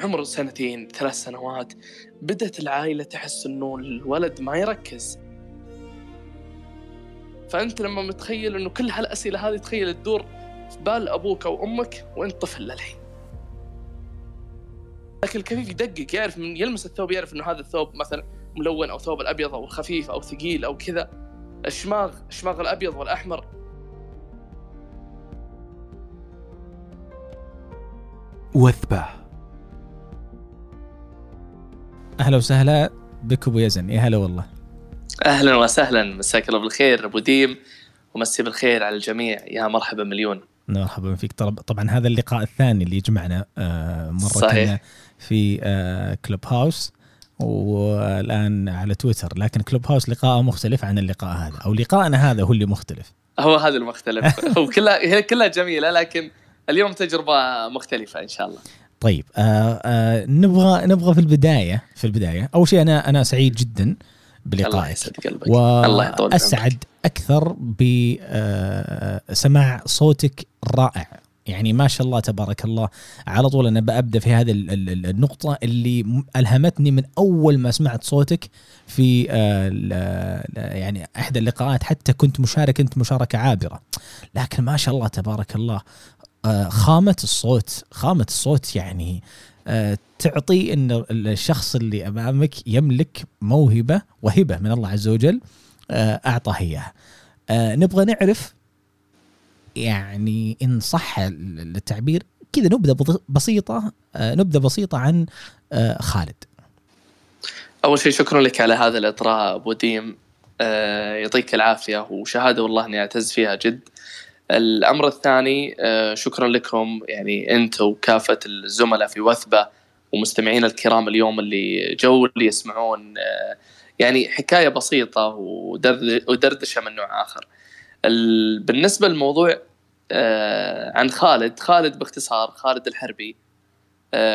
عمره سنتين ثلاث سنوات بدأت العائلة تحس إنه الولد ما يركز. فأنت لما متخيل إنه كل هالأسئلة هذه تخيل تدور في بال أبوك أو أمك وأنت طفل للحين. لكن الكفيف يدقق يعرف من يلمس الثوب يعرف إنه هذا الثوب مثلا ملون أو ثوب الأبيض أو خفيف أو ثقيل أو كذا. الشماغ الشماغ الأبيض والأحمر. وثبة. أهلا وسهلا بك أبو يزن. يا هلا والله. أهلا وسهلا. مساك الله بالخير. أبو ديم ومسي بالخير على الجميع. يا مرحبا مليون. مرحبا فيك. طبعا هذا اللقاء الثاني اللي يجمعنا آه، مرة صحيح. في آه، كلوب هاوس والآن على تويتر لكن كلوب هاوس لقاء مختلف عن اللقاء هذا. أو لقاءنا هذا هو اللي مختلف. هو هذا المختلف. هو كلها هي كلها جميلة لكن اليوم تجربة مختلفة إن شاء الله. طيب آه آه نبغى نبغى في البداية في البداية أول شيء أنا أنا سعيد جدا الله بلقائك يسعد قلبك الله يطول واسعد أكثر بسماع صوتك الرائع يعني ما شاء الله تبارك الله. على طول أنا ببدا في هذه ال- ال- النقطة اللي ألهمتني من أول ما سمعت صوتك في آه، ال- يعني إحدى اللقاءات. حتى كنت مشارك انت مشاركة عابرة. لكن ما شاء الله تبارك الله. آه، خامة الصوت خامة الصوت يعني آه، تعطي إن الشخص اللي أمامك يملك موهبة وهبة من الله عز وجل آه، أعطاه إياها. آه، نبغى نعرف يعني إن صح التعبير كذا نبذة بسيطة آه، نبذة بسيطة عن آه، خالد. أول شيء شكرا لك على هذا الإطراء أبو ديم آه، يعطيك العافية وشهادة والله إني أعتز فيها جد الأمر الثاني آه، شكرا لكم. يعني انت وكافه الزملاء في وثبة ومستمعينا الكرام اليوم اللي جو اللي يسمعون آه، يعني حكاية بسيطة ودرد- ودردشة من نوع آخر. ال- بالنسبة للموضوع آه، عن خالد خالد باختصار خالد الحربي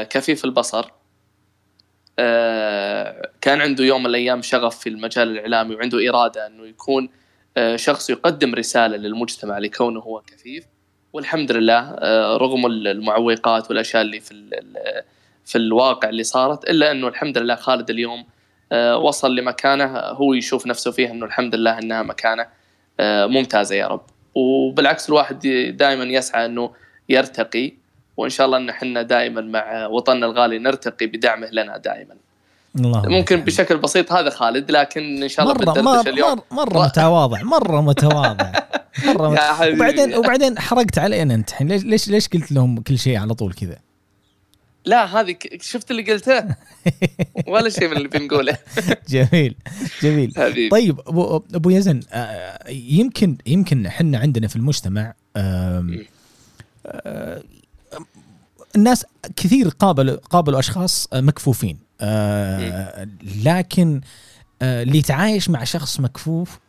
كفيف البصر كان عنده يوم من الأيام شغف في المجال الإعلامي وعنده إرادة إنه يكون شخص يقدم رسالة للمجتمع لكونه هو كفيف. والحمد لله آه، رغم المعوقات والأشياء اللي في في الواقع اللي صارت إلا أنه الحمد لله خالد اليوم آه، وصل لمكانه. هو يشوف نفسه فيها أنه الحمد لله أنها مكانة آه، ممتازة يا رب. وبالعكس الواحد دائما يسعى أنه يرتقي وإن شاء الله أن إحنا دائما مع وطننا الغالي نرتقي بدعمه لنا دائما. الله ممكن بشكل بسيط هذا خالد لكن إن شاء الله مره مره اليوم؟ مرة, متواضع مرة متواضع. مرة مت... يا حبيبي. وبعدين وبعدين حرقت علينا أنت الحين. ليش ليش ليش قلت لهم كل شيء على طول كذا؟ لا هذه شفت اللي قلته؟ ولا شيء من اللي بنقوله. جميل جميل. طيب ابو أبو يزن آه، يمكن يمكن إحنا عندنا في المجتمع آه، الناس كثير قابلوا قابلوا أشخاص مكفوفين. آه، لكن آه، اللي يتعايش مع شخص مكفوف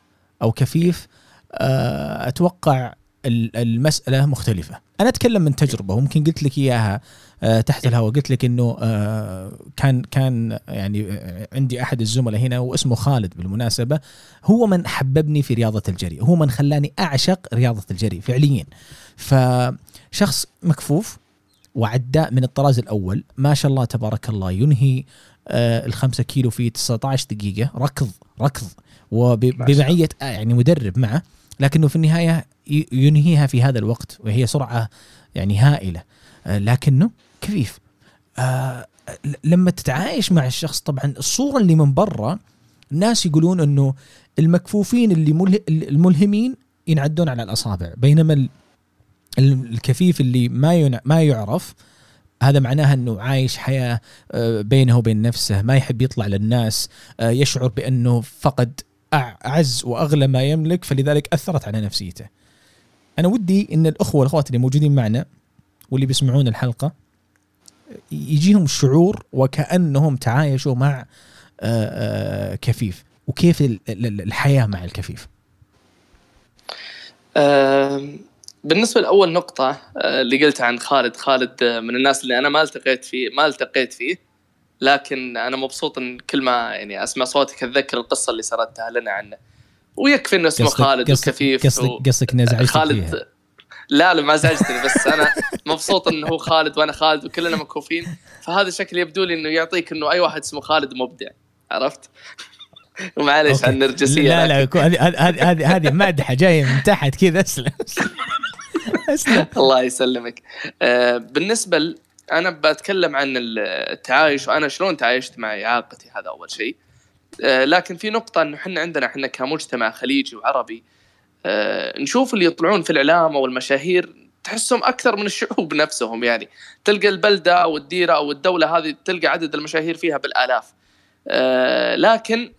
أو كفيف آه، أتوقع ال- المسألة مختلفة. أنا أتكلم من تجربة وممكن قلت لك إياها آه، تحت الهواء. قلت لك إنه آه، كان كان يعني آه، عندي أحد الزملاء هنا واسمه خالد بالمناسبة. هو من حببني في رياضة الجري هو من خلاني أعشق رياضة الجري فعليا. فشخص مكفوف وعداء من الطراز الأول. ما شاء الله تبارك الله. ينهي آه الخمسة كيلو في 19 دقيقة. ركض ركض. وبمعية آه يعني مدرب معه. لكنه في النهاية ينهيها في هذا الوقت. وهي سرعة يعني هائلة. آه لكنه كفيف. آه لما تتعايش مع الشخص طبعا الصورة اللي من برا الناس يقولون إنه المكفوفين اللي مله الملهمين ينعدون على الأصابع. بينما الكفيف اللي ما ما يعرف هذا معناها إنه عايش حياة آه، بينه وبين نفسه ما يحب يطلع للناس آه، يشعر بأنه فقد أعز وأغلى ما يملك فلذلك أثرت على نفسيته. أنا ودي إن الأخوة والأخوات اللي موجودين معنا واللي بيسمعون الحلقة يجيهم شعور وكأنهم تعايشوا مع آه، كفيف وكيف ال- ال- الحياة مع الكفيف. بالنسبة لأول نقطة آه، اللي قلتها عن خالد خالد آه، من الناس اللي أنا ما التقيت فيه ما التقيت فيه لكن أنا مبسوط إن كل ما يعني أسمع صوتك أتذكر القصة اللي سردتها لنا عنه ويكفي إنه اسمه قصدك- خالد قصدك- وكفيف قصدك و- قصدك إني ازعجتك فيها. خالد لا لا ما زعجتني بس أنا مبسوط انه هو خالد وأنا خالد وكلنا مكوفين فهذا شكل يبدو لي إنه يعطيك إنه أي واحد اسمه خالد مبدع عرفت؟ ومعليش. عن النرجسية لا لا هذه هذه هذه مادحة جاية من تحت كذا أسلم الله يسلمك. آه، بالنسبة. أنا بتكلم عن التعايش وأنا شلون تعايشت مع إعاقتي هذا أول شيء. آه، لكن في نقطة إنه إحنا عندنا إحنا كمجتمع خليجي وعربي آه، نشوف اللي يطلعون في الإعلام أو المشاهير تحسهم أكثر من الشعوب نفسهم يعني. تلقى البلدة أو الديرة أو الدولة هذه تلقى عدد المشاهير فيها بالآلاف. لكن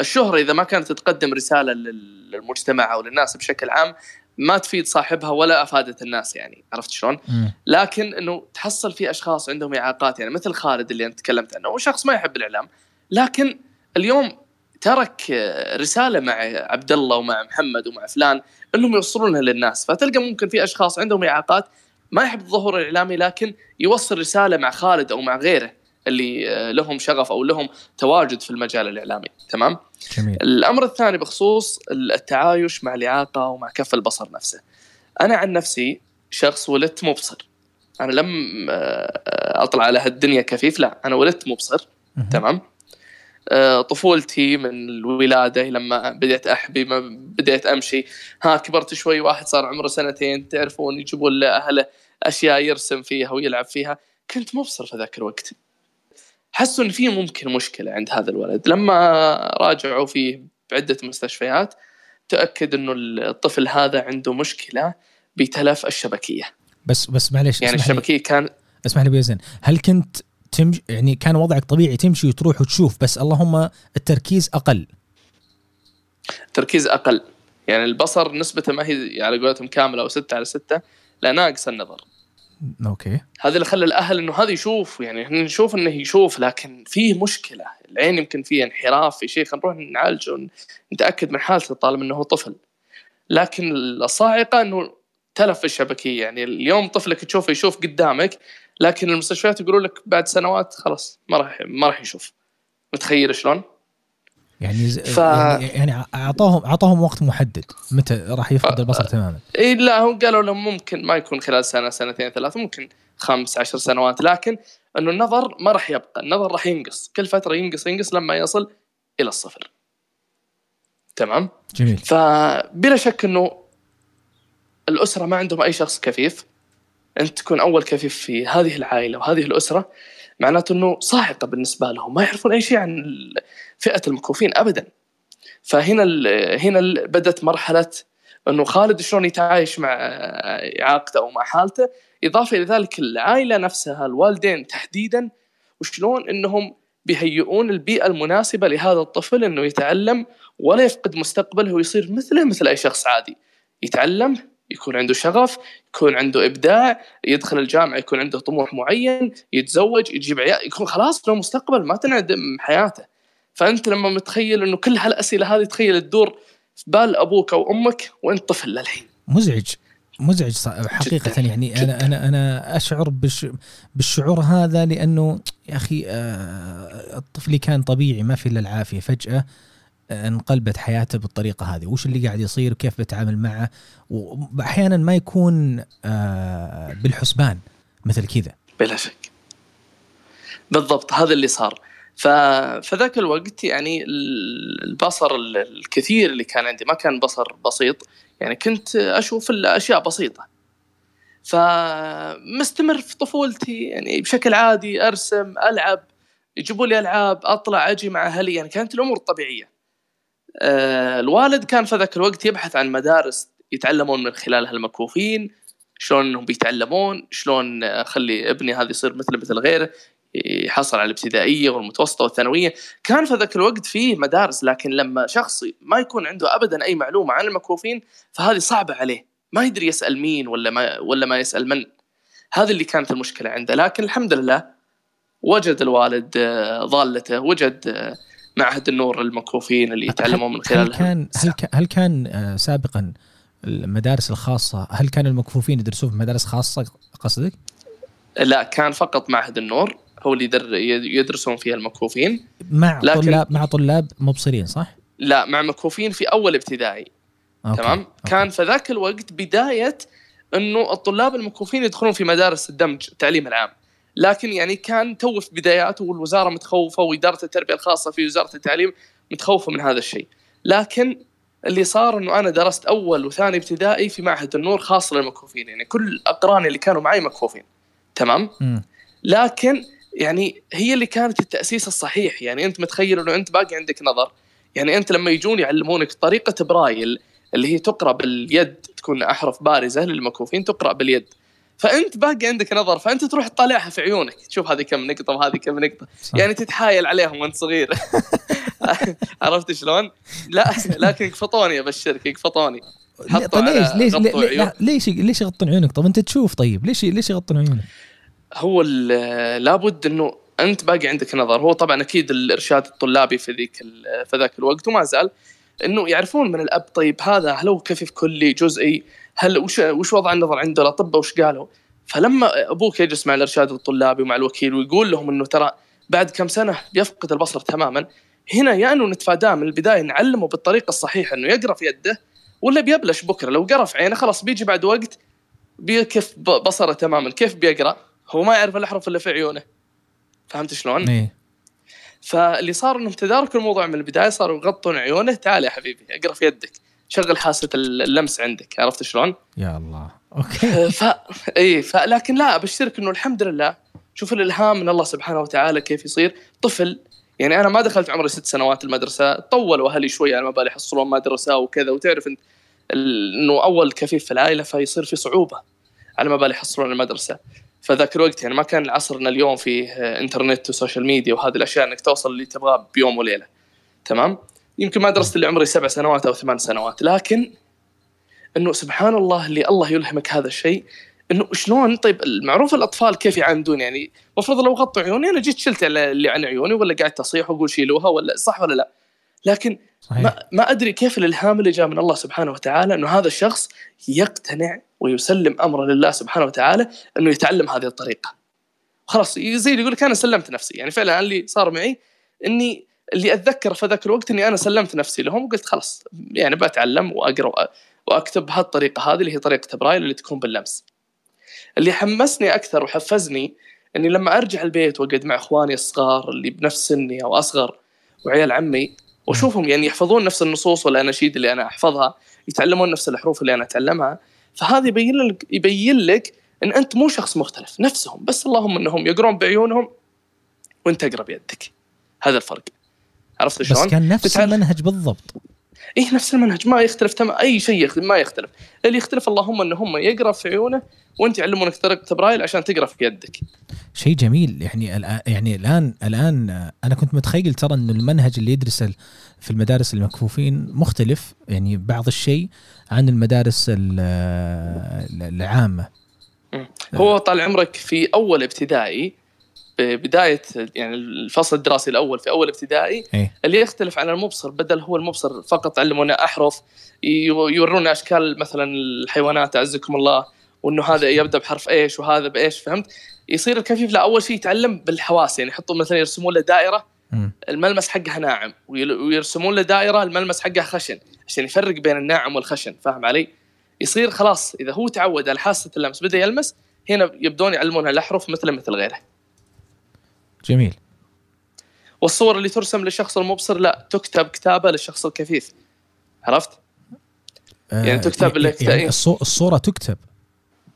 الشهرة إذا ما كانت تقدم رسالة لل- للمجتمع أو للناس بشكل عام ما تفيد صاحبها ولا أفادت الناس يعني عرفت شلون؟ لكن إنه تحصل في أشخاص عندهم إعاقات يعني مثل خالد اللي أنت تكلمت عنه هو شخص ما يحب الإعلام لكن اليوم ترك رسالة مع عبد الله ومع محمد ومع فلان إنهم يوصلونها للناس فتلقى ممكن في أشخاص عندهم إعاقات ما يحب الظهور الإعلامي لكن يوصل رسالة مع خالد أو مع غيره اللي آه، لهم شغف أو لهم تواجد في المجال الإعلامي تمام جميل الأمر الثاني بخصوص التعايش مع الإعاقة ومع كف البصر نفسه. أنا عن نفسي شخص ولدت مبصر. أنا لم آه، أطلع على هالدنيا كفيف لا أنا ولدت مبصر مهم. تمام. آه، طفولتي من الولادة لما بديت أحبي ما بديت أمشي ها كبرت شوي واحد صار عمره سنتين تعرفون يجيبون لاهله أشياء يرسم فيها ويلعب فيها كنت مبصر في ذاك الوقت حسوا إن في ممكن مشكلة عند هذا الولد. لما راجعوا فيه بعدة مستشفيات تأكد إنه الطفل هذا عنده مشكلة بتلف الشبكية. بس بس معليش يعني اسمح لي- الشبكية كان اسمح لي بيزن هل كنت تمشي يعني كان وضعك طبيعي تمشي وتروح وتشوف بس اللهم التركيز أقل؟ تركيز أقل. يعني البصر نسبته ما هي على قولتهم كاملة أو 6 على 6 لا ناقص النظر. okay. هذا اللي خلى الأهل إنه هذا يشوف يعني إحنا نشوف إنه يشوف لكن فيه مشكلة. العين يمكن فيه انحراف في شيء نروح نعالجه ونتاكد من حالته طالما إنه طفل. لكن الصاعقه إنه تلف الشبكية يعني اليوم طفلك تشوفه يشوف قدامك لكن المستشفيات يقولوا لك بعد سنوات خلاص ما راح ما راح يشوف. متخيل شلون؟ يعني ز... ف- يعني, يعني اعطاهم اعطاهم وقت محدد. متى راح يفقد آه، البصر تماما؟ اي لا هم قالوا لهم ممكن ما يكون خلال سنة سنتين ثلاث ممكن خمس عشر سنوات لكن إنه النظر ما راح يبقى. النظر راح ينقص. كل فترة ينقص ينقص لما يصل إلى الصفر. تمام؟ جميل. فبلا شك إنه الأسرة ما عندهم أي شخص كفيف. أنت تكون أول كفيف في هذه العائلة وهذه الأسرة. معناته إنه صاعقة بالنسبة لهم ما يعرفون أي شيء عن فئة المكفوفين ابدا. فهنا هنا بدأت مرحلة إنه خالد شلون يتعايش مع إعاقته أو مع حالته. إضافة إلى ذلك العائلة نفسها الوالدين تحديدا وشلون إنهم بيهيئون البيئة المناسبة لهذا الطفل إنه يتعلم ولا يفقد مستقبله ويصير مثله مثل أي شخص عادي. يتعلم يكون عنده شغف يكون عنده إبداع يدخل الجامعة يكون عنده طموح معين يتزوج يجيب عيال يكون خلاص له مستقبل ما تنعدم حياته. فأنت لما متخيل إنه كل هالأسئلة هذه تخيل تدور في بال أبوك أو أمك وأنت طفل للحين. مزعج مزعج حقيقة جداً، يعني. جداً. أنا أنا أنا أشعر بالش بالشعور هذا لأنه يا أخي آه، الطفل كان طبيعي ما في إلا العافية. فجأة انقلبت حياته بالطريقة هذه. وش اللي قاعد يصير؟ وكيف بتعامل معه؟ وأحيانا ما يكون آه، بالحسبان مثل كذا. بلا شك. بالضبط هذا اللي صار. ف... فذاك الوقت يعني ال- البصر ال- الكثير اللي كان عندي ما كان بصر بسيط. يعني كنت أشوف الأشياء بسيطة. فمستمر في طفولتي يعني بشكل عادي أرسم ألعب يجيبوا لي ألعاب أطلع أجي مع أهلي. يعني كانت الأمور طبيعية. الوالد كان في ذاك الوقت يبحث عن مدارس يتعلمون من خلالها المكفوفين شلون إنهم بيتعلمون شلون أخلي ابني هذا يصير مثله مثل غيره يحصل على الابتدائية والمتوسطة والثانوية. كان في ذاك الوقت فيه مدارس لكن لما شخص ما يكون عنده ابدا أي معلومة عن المكفوفين فهذه صعبة عليه. ما يدري يسأل مين ولا ما ولا ما يسأل من. هذه اللي كانت المشكلة عنده. لكن الحمد لله وجد الوالد آه، ضالته وجد آه، معهد النور للمكفوفين اللي يتعلمون من هل خلالها كان هل كان هل كان آه، سابقا المدارس الخاصة هل كان المكفوفين يدرسون في مدارس خاصة قصدك؟ لا كان فقط معهد النور هو اللي يدر- يدرسون فيها المكفوفين مع لكن- طلاب مع طلاب مبصرين صح؟ لا مع مكفوفين في أول ابتدائي okay. تمام okay. كان في ذاك الوقت بداية إنه الطلاب المكفوفين يدخلون في مدارس الدمج التعليم العام لكن يعني كان تو في بداياته والوزارة متخوفة وإدارة التربية الخاصة في وزارة التعليم متخوفة من هذا الشيء. لكن اللي صار إنه أنا درست أول وثاني ابتدائي في معهد النور خاص للمكفوفين يعني كل اقراني اللي كانوا معي مكفوفين تمام؟ مم. لكن يعني هي اللي كانت التأسيس الصحيح يعني أنت متخيل إنه أنت باقي عندك نظر؟ يعني أنت لما يجون يعلمونك طريقة برايل اللي هي تقرأ باليد تكون أحرف بارزة للمكفوفين تقرأ باليد. فأنت باقي عندك نظر فأنت تروح تطالعها في عيونك. تشوف هذه كم نقطة وهذه كم نقطة. صح. يعني تتحايل عليهم وأنت صغير. عرفت شلون؟ لا لكن يقفطوني ابشرك يقفطوني. طيب ليش ليش ليش ليش يغطون عيونك؟ طب أنت تشوف طيب ليش ليش يغطون عيونك؟ هو لابد إنه أنت باقي عندك نظر. هو طبعا أكيد الإرشاد الطلابي في ذيك في ذاك الوقت وما زال إنه يعرفون من الأب طيب هذا هل هو كفيف كلي جزئي؟ هل وش وش وضع النظر عنده؟ الأطباء وش قالوا؟ فلما أبوك يجلس مع الإرشاد الطلابي ومع الوكيل ويقول لهم إنه ترى بعد كم سنة بيفقد البصر تماما هنا يا انه نتفاداه من البداية نعلمه بالطريقة الصحيحة إنه يقرأ في يده ولا بيبلش بكرة لو قرأ في عينه خلاص بيجي بعد وقت بيكف بصره تماما. كيف بيقرأ؟ هو ما يعرف الاحرف اللي في عيونه. فهمت شلون؟ إيه. فاللي صار انهم تداركوا الموضوع من البداية صاروا يغطون عيونه. تعال يا حبيبي اقرأ في يدك. شغل حاسة اللمس عندك عرفت شلون؟ يا الله. أوكي. ف إي ف... لكن لا أبشرك إنه الحمد لله شوف الإلهام من الله سبحانه وتعالى كيف يصير. طفل يعني أنا ما دخلت عمري ست سنوات المدرسة طولوا أهلي شوي على ما بالي يحصلون مدرسة وكذا وتعرف انت ال- إنه أول كفيف في العائلة فيصير في صعوبة على ما بالي يحصلون المدرسة. فذاك الوقت يعني ما كان عصرنا اليوم فيه آه، إنترنت وسوشيال ميديا وهذه الأشياء إنك توصل اللي تبغاه بيوم وليلة. تمام؟ يمكن ما درست اللي عمري سبع سنوات أو ثمان سنوات لكن إنه سبحان الله اللي الله يلهمك هذا الشيء إنه شلون؟ طيب المعروف الأطفال كيف يعاندون؟ يعني المفروض لو غطوا عيوني أنا جيت شلت على اللي عن عيوني ولا قعدت اصيح وأقول شيلوها ولا صح ولا لا؟ لكن صحيح. ما, ما أدري كيف الإلهام اللي جاء من الله سبحانه وتعالى إنه هذا الشخص يقتنع ويسلم أمره لله سبحانه وتعالى إنه يتعلم هذه الطريقة. خلاص زي اللي يقول لك أنا سلمت نفسي يعني فعلا اللي صار معي إني اللي اتذكر في ذاك الوقت إني أنا سلمت نفسي لهم وقلت خلاص يعني بتعلم وأقرأ وأكتب بهالطريقه هذه اللي هي طريقة برايل اللي تكون باللمس. اللي حمسني أكثر وحفزني إني لما أرجع البيت وأقعد مع إخواني الصغار اللي بنفس سني أو أصغر وعيال عمي وأشوفهم يعني يحفظون نفس النصوص والاناشيد اللي أنا أحفظها يتعلمون نفس الحروف اللي أنا أتعلمها فهذا يبين لك يبين لك إن أنت مو شخص مختلف نفسهم بس اللهم إنهم يقرون بعيونهم وأنت أقرأ بيدك هذا الفرق عرفت بس شلون؟ كان نفس تتعلم- المنهج بالضبط. إيه نفس المنهج ما يختلف تم أي شيء ما يختلف. اللي يختلف اللهم إن هم يقرأ في عيونه وأنت يعلمونك طريقة برايل عشان تقرأ في يدك. شيء جميل يعني الآن يعني الآن الآن أنا كنت متخيل ترى انه المنهج اللي يدرس ال- في المدارس المكفوفين مختلف يعني بعض الشيء عن المدارس ال- العامة. هو طال عمرك في أول ابتدائي بدايه يعني الفصل الدراسي الأول في أول ابتدائي إيه اللي يختلف عن المبصر بدل هو المبصر فقط علمونا أحرف يو- يورونا أشكال مثلا الحيوانات أعزكم الله وإنه هذا يبدأ بحرف إيش وهذا بإيش فهمت؟ يصير الكفيف لا أول شيء يتعلم بالحواس يعني يحطوا مثلا يرسمون له دائرة. الملمس حقها ناعم ويرسمون له دائرة الملمس حقها خشن عشان يفرق بين الناعم والخشن فاهم علي؟ يصير خلاص إذا هو تعود على حاسة اللمس بدأ يلمس هنا يبدون يعلمونها الأحرف مثل مثل غيره جميل. والصور اللي ترسم للشخص المبصر لا تكتب كتابة للشخص الكفيف. عرفت؟ آه، يعني تكتب لك يعني الصو- الصورة تكتب.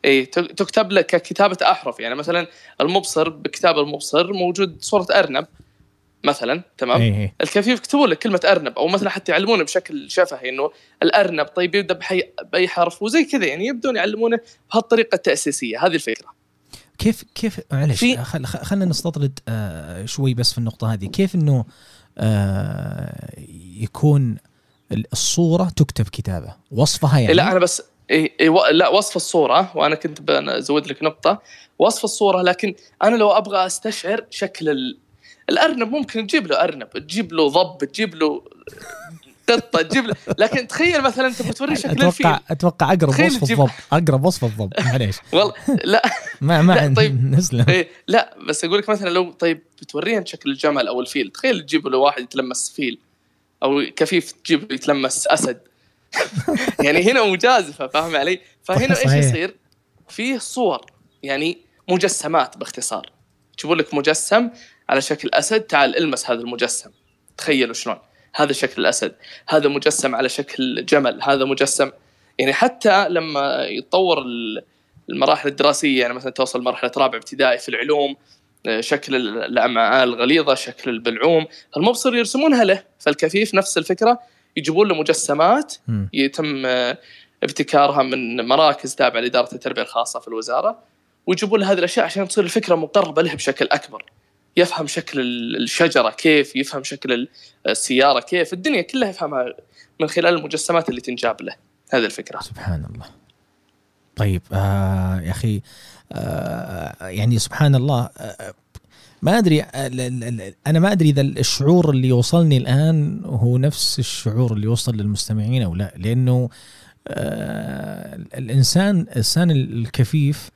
اي تكتب لك ككتابة أحرف. يعني مثلا المبصر بكتاب المبصر موجود صورة أرنب مثلا تمام؟ إيه إيه. الكفيف يكتبون لك كلمة أرنب أو مثلا حتى يعلمونه بشكل شفهي إنه الأرنب طيب يبدأ بحي باي حرف وزي كذا يعني يبدون يعلمونه بهالطريقة التأسيسية. هذه الفكرة. كيف كيف معلش في- خل خل- خلينا نستطرد آه شوي بس في النقطة هذه. كيف إنه آه يكون ال- الصورة تكتب كتابة؟ وصفها يعني؟ لا أنا بس إيه إيه و- لا وصف الصورة وأنا كنت بزود لك نقطة. وصف الصورة لكن أنا لو أبغى أستشعر شكل ال... الأرنب ممكن تجيب له أرنب تجيب له ضب تجيب له قطة تجيب لكن تخيل مثلا انت بتوري شكل أتوقع الفيل أتوقع أقرب وصف الضب أقرب وصف الضب معليش. والله لا. ما ما لا، طيب. نسلم. إيه لا بس أقول لك مثلا لو طيب بتوريهم شكل الجمل أو الفيل. تخيل تجيب له واحد يتلمس فيل أو كفيف تجيب يتلمس أسد. يعني هنا مجازفه فاهم علي؟ فهنا إيش. يصير؟ فيه صور يعني مجسمات باختصار. تجيبون لك مجسم على شكل أسد تعال المس هذا المجسم. تخيلوا شلون. هذا شكل الأسد هذا مجسم على شكل جمل هذا مجسم. يعني حتى لما يتطور ال- المراحل الدراسية يعني مثلا توصل مرحلة رابعه ابتدائي في العلوم آه، شكل ال- الامعاء الغليظه شكل البلعوم المبصر يرسمونها له. فالكفيف نفس الفكرة يجيبون له مجسمات. يتم آه، ابتكارها من مراكز تابعة لإدارة التربية الخاصة في الوزارة ويجيبون له هذه الأشياء عشان تصير الفكرة مقربة له بشكل أكبر. يفهم شكل ال- الشجرة كيف يفهم شكل ال- السيارة كيف الدنيا كلها يفهمها من خلال المجسمات اللي تنجاب له. هذه الفكرة. سبحان الله طيب آه يا أخي آه يعني سبحان الله آه ما أدري آه، أنا ما أدري إذا الشعور اللي يوصلني الآن هو نفس الشعور اللي يوصل للمستمعين أو لا لأنه آه الإنسان الإنسان الكفيف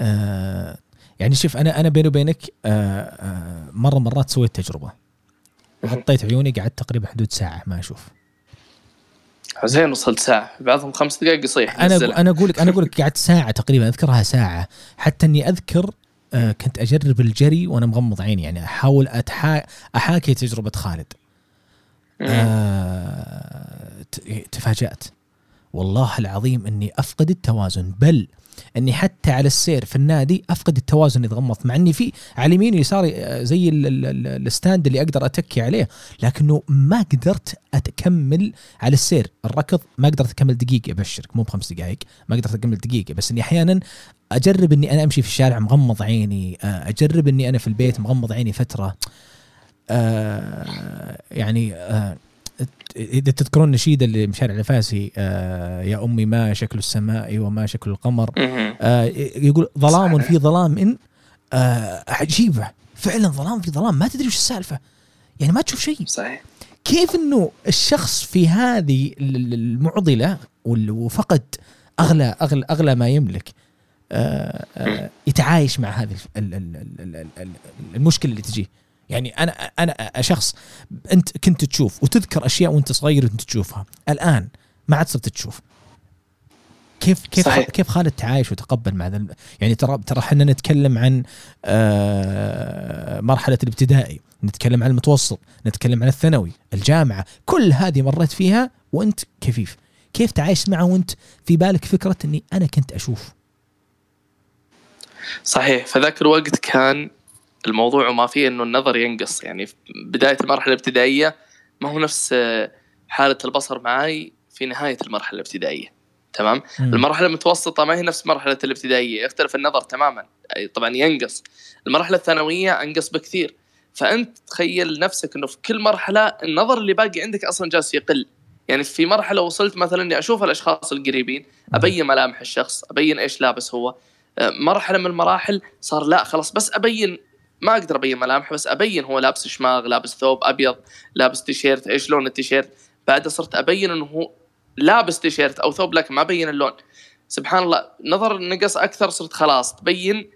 آه يعني شوف أنا أنا بيني وبينك آه آه مرة مرات سويت تجربة. غطيت عيوني قعدت تقريبا حدود ساعة ما أشوف. زين وصلت ساعة. بعضهم خمس دقائق يصيح أنا نزلها. أنا أقول لك أنا أقول لك قعدت ساعة تقريبا أذكرها ساعة. حتى إني أذكر آه كنت أجرب الجري وأنا مغمض عيني يعني أحاول أتحا أحاكي تجربة خالد. آه تفاجأت. والله العظيم إني أفقد التوازن. بل اني حتى على السير في النادي افقد التوازن غمضت مع اني في على يميني ويساري آه، زي ال- ال- ال- ال stand اللي أقدر اتكي عليه لكنه ما قدرت اكمل على السير. الركض ما قدرت اكمل دقيقة ابشرك مو بخمس دقائق ما قدرت اكمل دقيقة. بس اني أحيانا اجرب اني أنا امشي في الشارع مغمض عيني آه، اجرب اني أنا في البيت مغمض عيني فترة آه، يعني آه، إذا تذكرون النشيد اللي مشارع الفاسي آه، يا أمي ما شكل السماء وما شكل القمر. آه، يقول ظلام. في ظلام آه، عجيبة. فعلا ظلام في ظلام. ما تدري وش السالفة. يعني ما تشوف شيء. صحيح. كيف إنه الشخص في هذه ال- المعضلة وفقد اغلى اغلى أغلى ما يملك آه، آه، يتعايش مع هذه المشكلة اللي تجيه. يعني أنا أنا شخص أنت كنت تشوف وتذكر أشياء وأنت صغير وانت تشوفها. الآن ما عاد صرت تشوف. كيف كيف صحيح. كيف خالد تعايش وتقبل مع ذا يعني ترى ترى إحنا نتكلم عن آه، مرحلة الابتدائي نتكلم عن المتوسط نتكلم عن الثانوي الجامعة كل هذه مريت فيها وأنت كفيف. كيف تعايش معه وأنت في بالك فكرة إني أنا كنت أشوف؟ صحيح. فذاك الوقت كان الموضوع وما فيه إنه النظر ينقص. يعني في بداية المرحلة الابتدائية ما هو نفس آه، حالة البصر معي في نهاية المرحلة الابتدائية. تمام؟ مم. المرحلة المتوسطة ما هي نفس مرحلة الابتدائية يختلف النظر تماما. أي طبعا ينقص. المرحلة الثانوية أنقص بكثير. فأنت تخيل نفسك إنه في كل مرحلة النظر اللي باقي عندك أصلا جالس يقل. يعني في مرحلة وصلت مثلا إني أشوف الأشخاص القريبين أبين ملامح الشخص أبين إيش لابس هو. آه، مرحلة من المراحل صار لا خلاص بس أبين ما أقدر أبين ملامحه بس أبين هو لابس شماغ لابس ثوب أبيض لابس تيشيرت. إيش لون التيشيرت؟ بعدها صرت أبين إنه هو لابس تيشيرت أو ثوب لكن ما ابين اللون. سبحان الله نظر نقص أكثر صرت خلاص تبين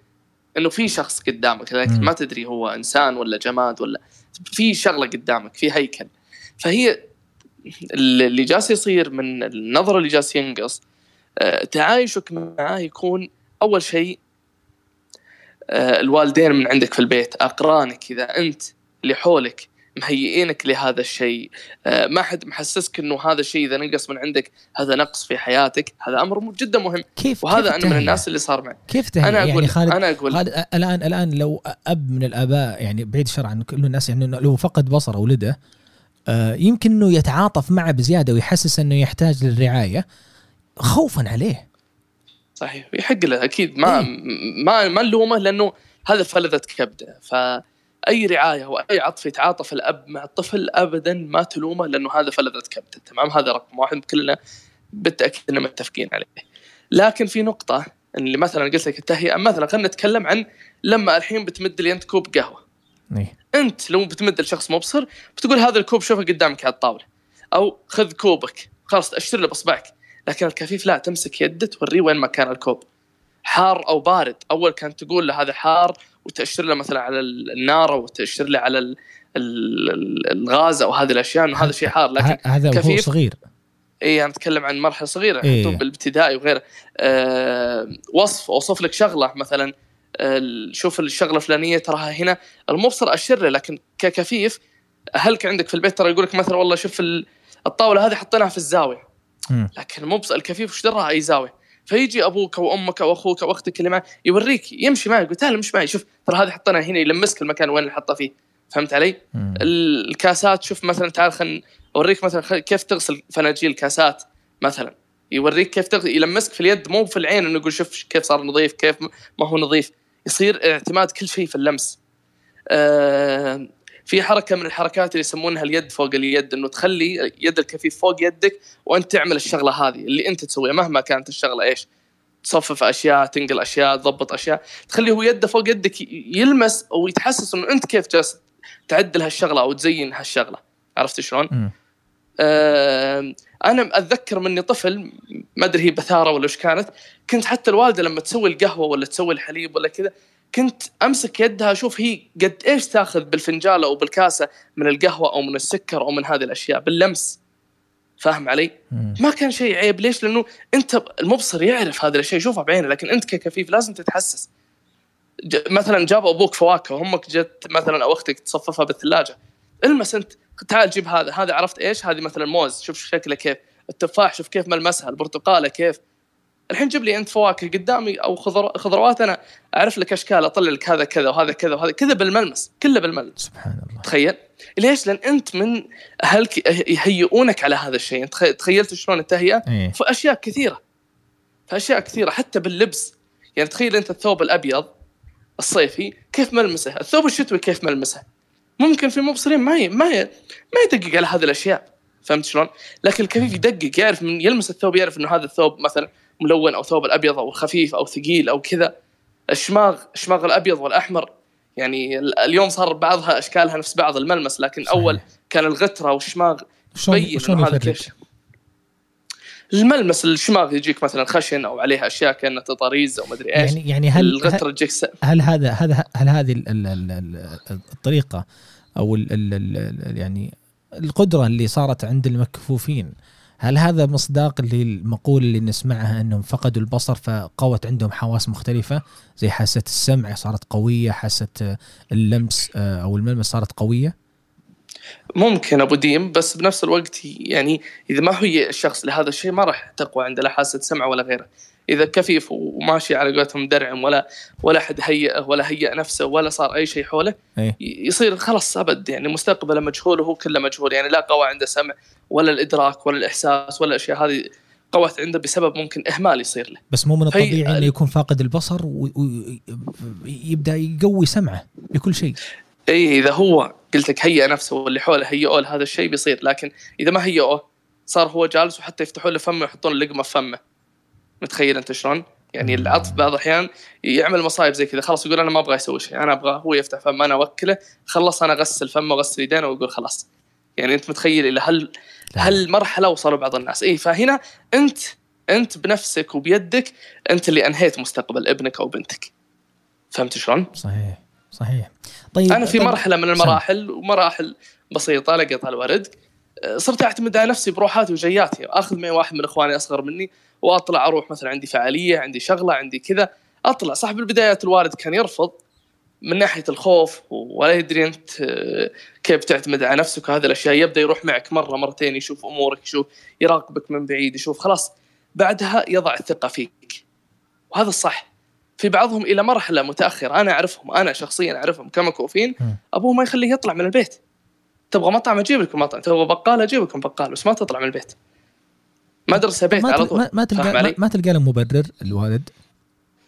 إنه في شخص قدامك. لكن. ما تدري هو إنسان ولا جماد ولا في شغلة قدامك في هيكل. فهي اللي جالس يصير من النظر اللي جالس ينقص آه، تعايشك معاه يكون أول شيء الوالدين من عندك في البيت أقرانك إذا أنت اللي حولك مهيئينك لهذا الشيء آه، ما حد محسسك إنه هذا الشيء إذا نقص من عندك هذا نقص في حياتك هذا أمر جدا مهم كيف وهذا كيف أنا من؟ الناس اللي صار معي كيف تهيأ؟ أنا أقول يعني خالد أنا أقول خالد الان الآن لو أب من الآباء يعني بعيد الشر عن كل الناس يعني لو فقد بصره ولده آه، يمكن إنه يتعاطف معه بزيادة ويحسس إنه يحتاج للرعاية خوفا عليه صحيح. يحق له أكيد. ما إيه. ما ما نلومه لأنه هذا فلذة كبدة. فأي رعاية واي عطف يتعاطف الأب مع الطفل ابدا ما تلومه لأنه هذا فلذة كبدة. تمام؟ هذا رقم واحد. كلنا بالتأكيد إننا متفقين عليه. لكن في نقطة اللي مثلا قلت لك التهيئه مثلا خلينا نتكلم عن لما الحين بتمد لي أنت كوب قهوة. إيه. أنت لو بتمد لشخص مبصر بتقول هذا الكوب شوفه قدامك على الطاولة. أو خذ كوبك. خلاص تاشر له باصبعك لكن الكفيف لا تمسك يده توريه وين مكان الكوب حار أو بارد أول كانت تقول له هذا حار وتأشر له مثلا على النار أو تأشر له على ال- ال- ال- الغاز أو هذه الأشياء إنه هذا شيء حار لكن هذا كفيف. صغير إي أنا أتكلم عن مرحلة صغيرة إيه. حتى بالابتدائي وغيره أه وصف أوصف لك شغلة مثلا أه شوف الشغلة الفلانية تراها هنا المبصر أشر له لكن ككفيف اهلك عندك في البيت ترى يقول لك مثلا والله شوف ال- الطاولة هذه حطيناها في الزاوية. لكن المبصر الكفيف وش أي زاوية. فيجي أبوك أو أمك أو أخوك أو أختك اللي معه يوريك يمشي معي يقول تعال امشي معي. شوف ترى هذه حطيناها هنا يلمسك المكان وين اللي حطها فيه. فهمت علي؟ مم. الكاسات شوف مثلا تعال خل أوريك مثلا. كيف تغسل فناجيل كاسات مثلا. يوريك كيف تغسل يلمسك في اليد مو في العين إنه يقول شوف كيف صار نظيف كيف ما هو نظيف. يصير اعتماد كل شيء في اللمس. آه في حركة من الحركات اللي يسمونها اليد فوق اليد إنه تخلي يد الكفيف فوق يدك وأنت تعمل الشغلة هذه اللي أنت تسويها مهما كانت الشغلة إيش تصفف أشياء تنقل أشياء تضبط أشياء تخلي هو يده فوق يدك يلمس أو يتحسس إنه أنت كيف جالس تعدل هالشغلة أو تزين هالشغلة عرفت شلون؟ آه أنا أتذكر مني طفل ما أدري هي بثارة ولا إيش كانت كنت حتى الوالدة لما تسوي القهوة ولا تسوي الحليب ولا كذا كنت أمسك يدها أشوف هي قد إيش تأخذ بالفنجال أو بالكاسة من القهوة أو من السكر أو من هذه الأشياء باللمس. فاهم علي؟ مم. ما كان شيء عيب. ليش؟ لأنه أنت المبصر يعرف هذا الشيء يشوفه بعينه لكن أنت ككفيف لازم تتحسس. مثلا جاب أبوك فواكه وامك جت مثلا أو أختك تصففها بالثلاجة. المس أنت تعال جيب هذا. هذا عرفت إيش؟ هذه مثلا موز. شوف شكله كيف. التفاح شوف كيف ملمسها. البرتقالة كيف؟ الحين جيب لي انت فواكه قدامي أو خضر خضروات أنا اعرف لك اشكال اطلع لك هذا كذا وهذا كذا وهذا كذا بالملمس كله بالملمس. سبحان الله. تخيل؟ ليش؟ لأن انت من أهلك يهيئونك على هذا الشيء. انت تخ- تخيلت شلون التهيئة؟ إيه. في أشياء كثيرة. في أشياء كثيرة حتى باللبس. يعني تخيل أنت الثوب الأبيض الصيفي كيف ملمسه؟ الثوب الشتوي كيف ملمسه؟ ممكن في مبصرين ما ي... ما ي... ما يدقق على هذه الأشياء. فهمت شلون؟ لكن الكفيف يدقق يعرف من يلمس الثوب يعرف إنه هذا الثوب مثلا ملون أو ثوب الأبيض أو خفيف أو ثقيل أو كذا الشماغ الشماغ الأبيض والأحمر يعني ال- اليوم صار بعضها أشكالها نفس بعض الملمس لكن صحيح. أول كان الغترة والشماغ تبين هذا؟ كيف الملمس الشماغ يجيك مثلا خشن أو عليها أشياء كأنها تطاريز أو مدري إيش يعني يعني هل الغترة تجيك. هل هذا هذا هل هذه ال- ال- ال- ال- الطريقة أو ال ال ال ال- يعني القدرة اللي صارت عند المكفوفين هل هذا مصداق للمقولة اللي نسمعها أنهم فقدوا البصر فقوت عندهم حواس مختلفة؟ زي حاسة السمع صارت قوية حاسة اللمس آه، أو الملمس صارت قوية؟ ممكن أبو ديم بس بنفس الوقت يعني إذا ما هي الشخص لهذا الشيء ما راح تقوى عنده لا حاسة سمع ولا غيره. إذا كفيف وماشي على قولتهم درعم ولا ولا حد هيئه ولا هيئ نفسه ولا صار أي شيء حوله إيه. ي- يصير خلاص أبد. يعني مستقبله مجهول وهو كله مجهول. يعني لا قوى عنده سمع ولا الإدراك ولا الإحساس ولا الأشياء هذه قوت عنده بسبب ممكن إهمال يصير له. بس مو من الطبيعي إنه يكون فاقد البصر ويبدا يقوي سمعه بكل شيء. اي إذا هو قلت لك هيئ نفسه واللي حوله هيئوا له هذا الشيء بيصير. لكن إذا ما هيئوه صار هو جالس وحتى يفتحون له فمه ويحطون اللقمه في فمه. متخيل أنت شلون؟ يعني العطف بعض الأحيان يعمل مصايب زي كذا. خلاص يقول أنا ما أبغى أسوي شيء أنا أبغى هو يفتح فمه أنا أوكله خلص أنا أغسل فمه واغسل يدينه ويقول خلاص. يعني أنت متخيل إلى هل هالمرحله وصلوا بعض الناس. اي فهنا أنت أنت بنفسك وبيدك أنت اللي أنهيت مستقبل ابنك أو بنتك. فهمت شلون؟ صحيح صحيح. طيب أنا في طيب- مرحلة من المراحل ومراحل بسيطة لقط الورد. صرت أعتمد على نفسي بروحاتي وجياتي. أخذ معي واحد من إخواني أصغر مني وأطلع أروح مثلا عندي فعالية عندي شغلة عندي كذا أطلع. صح بالبدايات الوالد كان يرفض من ناحية الخوف ولا يدري أنت أه، كيف تعتمد على نفسك وهذه الأشياء. يبدأ يروح معك مرة مرتين يشوف أمورك يشوف يراقبك من بعيد يشوف. خلاص بعدها يضع الثقة فيك. وهذا الصح. في بعضهم إلى مرحلة متأخرة. أنا أعرفهم أنا شخصيا أعرفهم كمكوفين. أبوه ما يخليه يطلع من البيت. تبغى مطعم أجيب لكم مطعم تبغى بقال أجيب لكم بقال بس ما تطلع من البيت. مدرسه بيت ما على طول. ما, تلقى ما؟ ما تلقى له مبرر الوالد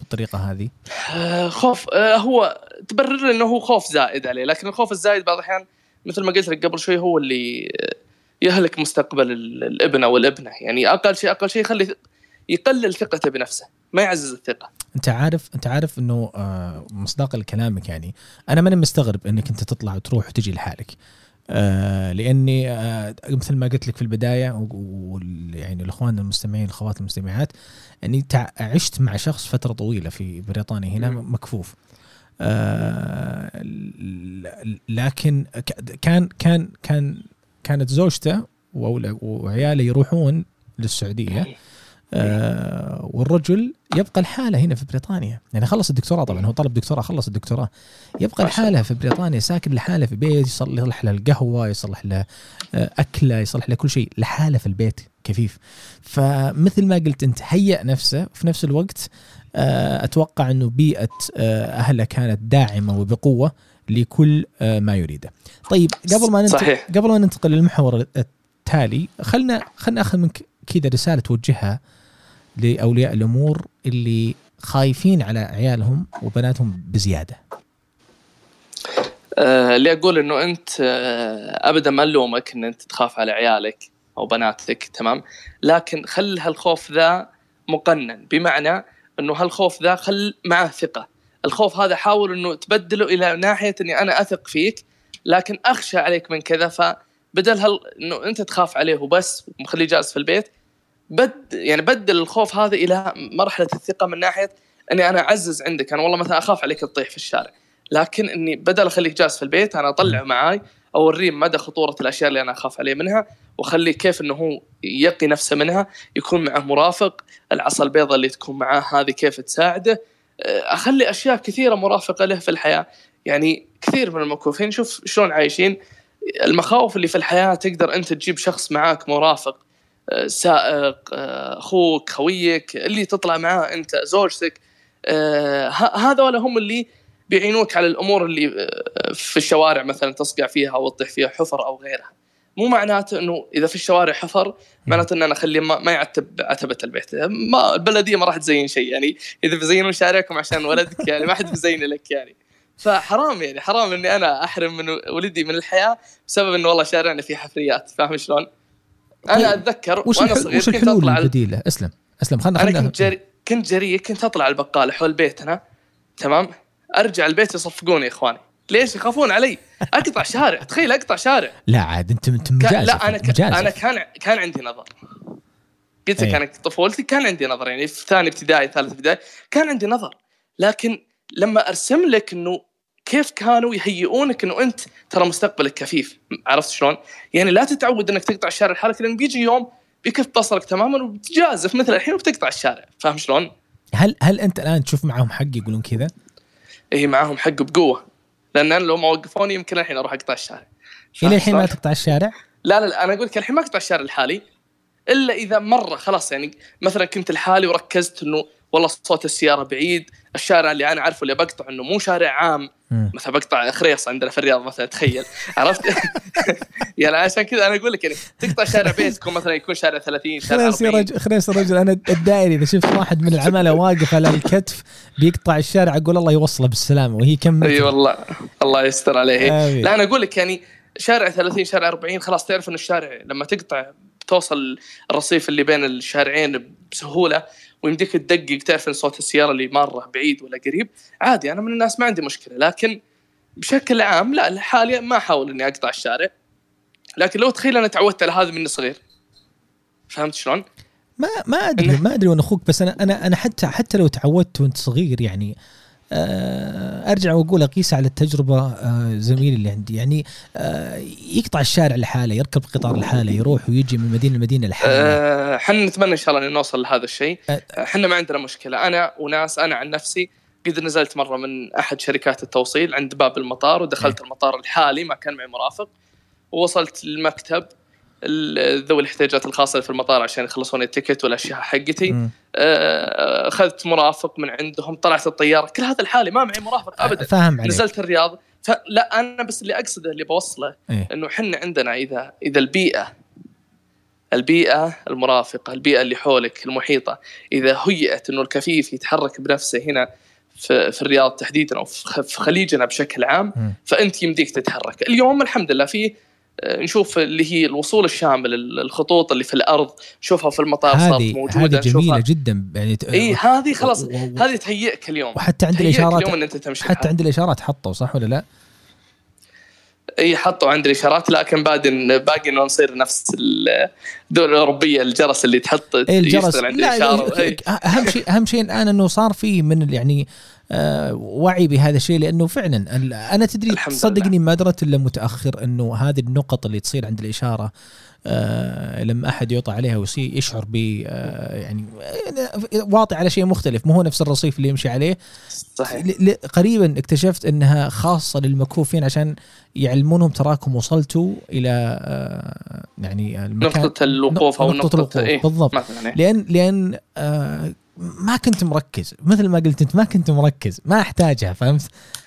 بالطريقة هذه؟ آه خوف آه هو تبرر إنه هو خوف زائد عليه لكن الخوف الزايد بعض الأحيان مثل ما قلت لك قبل شوي هو اللي يهلك مستقبل ال- الابن أو الابنة. يعني أقل شيء أقل شيء يخلي يقلل ثقته بنفسه ما يعزز الثقة. أنت عارف أنت عارف إنه آه، مصداقا لكلامك يعني أنا ماني مستغرب إنك أنت تطلع وتروح وتجي لحالك. آه لأني آه مثل ما قلت لك في البداية ويعني الإخوان المستمعين الأخوات المستمعات أني تع- عشت مع شخص فترة طويلة في بريطانيا هنا. مكفوف. آه لكن كان كان كان كانت زوجته وعياله يروحون للسعودية. آه والرجل يبقى الحالة هنا في بريطانيا. يعني خلص الدكتوراه طبعا هو طلب دكتوراه خلص الدكتوراه. يبقى الحالة في بريطانيا ساكن لحالة في بيت يصلح له القهوة يصلح له آه، أكلة يصلح له كل شيء. لحالة في البيت كفيف. فمثل ما قلت أنت هيأ نفسه. في نفس الوقت آه، أتوقع أنه بيئة آه، أهله كانت داعمة وبقوة لكل آه، ما يريده. طيب قبل ما ننتقل. قبل ما ننتقل للمحور التالي خلنا خلنا اخذ منك كذا رسالة توجهها لأولياء الأمور اللي خايفين على عيالهم وبناتهم بزيادة. آه، اللي أقول إنه أنت آه، ابدا ما نلومك إن أنت تخاف على عيالك أو بناتك تمام لكن خل هالخوف ذا مقنن بمعنى إنه هالخوف ذا خل معه ثقة الخوف هذا حاول إنه تبدله إلى ناحية إني أنا أثق فيك لكن أخشى عليك من كذا فبدل هل إنه أنت تخاف عليه وبس ومخليه جالس في البيت بد يعني بدل الخوف هذا إلى مرحلة الثقة من ناحية إني أنا أعزز عندك. أنا والله مثلا أخاف عليك تطيح في الشارع لكن إني بدل أخليك جالس في البيت أنا اطلعه معاي أوريه مدى خطورة الأشياء اللي أنا أخاف عليه منها وأخليه كيف إنه هو يقي نفسه منها يكون معه مرافق العصا البيضاء اللي تكون معاه هذه كيف تساعده. أه، أخلي أشياء كثيرة مرافقة له في الحياة. يعني كثير من المكفوفين شوف شلون عايشين المخاوف اللي في الحياة تقدر أنت تجيب شخص معاك مرافق سائق أه، أخوك خويك اللي تطلع معاه أنت زوجتك أه، ه- هذول هم اللي بيعينوك على الأمور اللي أه، في الشوارع مثلا تصقع فيها أو تطيح فيها حفر أو غيرها. مو معناته إنه إذا في الشوارع حفر معناته إن أنا اخليه ما, يعتب عتبه البيت. ما البلدية ما راح تزين شيء يعني إذا بيزينون شارعكم عشان ولدك يعني ما حد بيزين لك يعني. فحرام يعني حرام إني أنا أحرم من ولدي من الحياة بسبب إنه والله شارعنا فيه حفريات فاهم شلون؟ أنا طيب، أتذكر وش وأنا. صغير وش كنت أطلع البديله؟ أسلم أسلم خلنا خلنا كنت جري كنت جريء كنت أطلع البقالة حول بيتنا تمام أرجع البيت يصفقوني يا إخواني ليش يخافون علي أقطع شارع تخيل أقطع شارع لا عاد أنت أنت مجازف لا أنا. مجازف. أنا كان كان عندي نظر قلت لك أي. أنا طفولتي كان عندي نظر يعني في ثاني ابتدائي ثالث ابتدائي كان عندي نظر لكن لما أرسم لك إنه كيف كانوا يهيئونك إنه أنت ترى مستقبلك كفيف عرفت شلون؟ يعني لا تتعود إنك تقطع الشارع لحالك لأن بيجي يوم بيكف بصرك تماما وبتجازف مثل الحين وبتقطع الشارع فاهم شلون؟ هل هل أنت الآن تشوف معهم حق يقولون كذا؟ اي معاهم حق بقوة لأن أنا لو ما وقفوني يمكن الحين أروح أقطع الشارع إلى الحين ما؟ تقطع الشارع؟ لا لا لا أنا أقول لك الحين ما أقطع الشارع الحالي إلا إذا مرة خلاص يعني مثلا كنت لحالي وركزت إنه والله صوت السيارة بعيد الشارع اللي أنا عارفه اللي بقطع إنه مو شارع عام. مثلا بقطع خريص عندنا في الرياض مثلا تخيل عرفت يعني عشان كذا أنا أقول لك يعني تقطع شارع بيتكم مثلا يكون شارع 30 شارع خلاص يا 40 رجل خلاص يا رجل أنا الدائري إذا شفت واحد من العمالة واقف على الكتف بيقطع الشارع أقول الله يوصله بالسلامة وهي كم أي؟ والله الله يستر عليه آمين. لا أنا أقول لك يعني شارع 30 شارع 40 خلاص تعرف إنه الشارع لما تقطع بتوصل الرصيف اللي بين الشارعين بسهولة ويمديك تدقق تعرف إن صوت السيارة اللي مره بعيد ولا قريب. عادي أنا من الناس ما عندي مشكلة لكن بشكل عام لا لحالي ما أحاول إني أقطع الشارع. لكن لو تخيل أنا تعودت على هذا من صغير. فهمت شلون؟ ما ما أدري ما أدري وأنا أخوك بس أنا أنا أنا حتى حتى لو تعودت وأنت صغير يعني أرجع وأقول أقيس على التجربة آه، زميلي اللي عندي. يعني آه، يقطع الشارع لحاله يركب قطار لحاله يروح ويجي من مدينة لمدينة لحاله. آه، إحنا نتمنى إن شاء الله ان نوصل لهذا الشيء. إحنا ما عندنا مشكلة. أنا وناس أنا عن نفسي قد نزلت مرة من أحد شركات التوصيل عند باب المطار ودخلت المطار الحالي ما كان معي مرافق ووصلت المكتب ال- ذوي الاحتياجات الخاصة في المطار عشان يخلصون التيكت والأشياء حقتي. آه، أخذت مرافق من عندهم طلعت الطيارة كل هذا الحالي ما معي مرافق ابدا فاهم عليك نزلت الرياض فلا أنا بس اللي أقصده اللي بوصله إيه. إنه إحنا عندنا إذا إذا البيئة البيئة المرافقة البيئة اللي حولك المحيطة إذا هيئت إنه الكفيف يتحرك بنفسه هنا في, في الرياض تحديدا أو في خليجنا بشكل عام. فأنت يمديك تتحرك اليوم الحمد لله في آه، نشوف اللي هي الوصول الشامل ال- الخطوط اللي في الأرض نشوفها في المطار صارت موجودة هذه جميلة نشوفها جدا يعني ت- إي هذه خلاص و- و- هذه تهيئك اليوم وحتى عند الاشارات اليوم إن أنت تمشي حتى. عند الإشارات حطوا صح ولا لا؟ إي حطوا عندي الإشارات لكن باقي باقي إنه نصير نفس الدول الأوروبية الجرس اللي تحط إيه الجرس عند لا الإشارة لا، أهم شيء أهم شيء الآن إنه صار في من يعني آه، وعي بهذا الشيء لأنه فعلا أنا تدري صدقني ما درت إلا متأخر إنه هذه النقط اللي تصير عند الإشارة آه لما أحد يوطى عليها ويصير يشعر ب آه يعني آه، واطي على شيء مختلف مو هو نفس الرصيف اللي يمشي عليه. صحيح. قريبا اكتشفت إنها خاصة للمكفوفين عشان يعلمونهم تراكم وصلتوا إلى آه يعني المكان. نقطة الوقوف أو نقطة نقطة الوقوف إيه بالضبط. إيه. لأن لأن آه ما كنت مركز. مثل ما قلت أنت ما كنت مركز. ما أحتاجها فهمت؟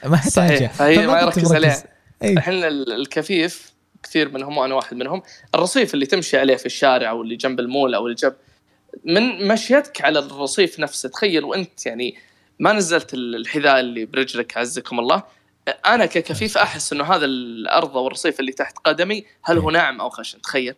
ما أحتاجها. صحيح فما ما يركز. عليها. أي. الحين ال- الكفيف كثير منهم وأنا واحد منهم. الرصيف اللي تمشي عليه في الشارع أو اللي جنب المول أو اللي جنب من مشيتك على الرصيف نفسه. تخيل وأنت يعني ما نزلت ال- الحذاء اللي برجلك عزكم الله. أنا ككفيف أحس إنه هذا الأرض أو الرصيف اللي تحت قدمي هل هو ناعم أو خشن. تخيل.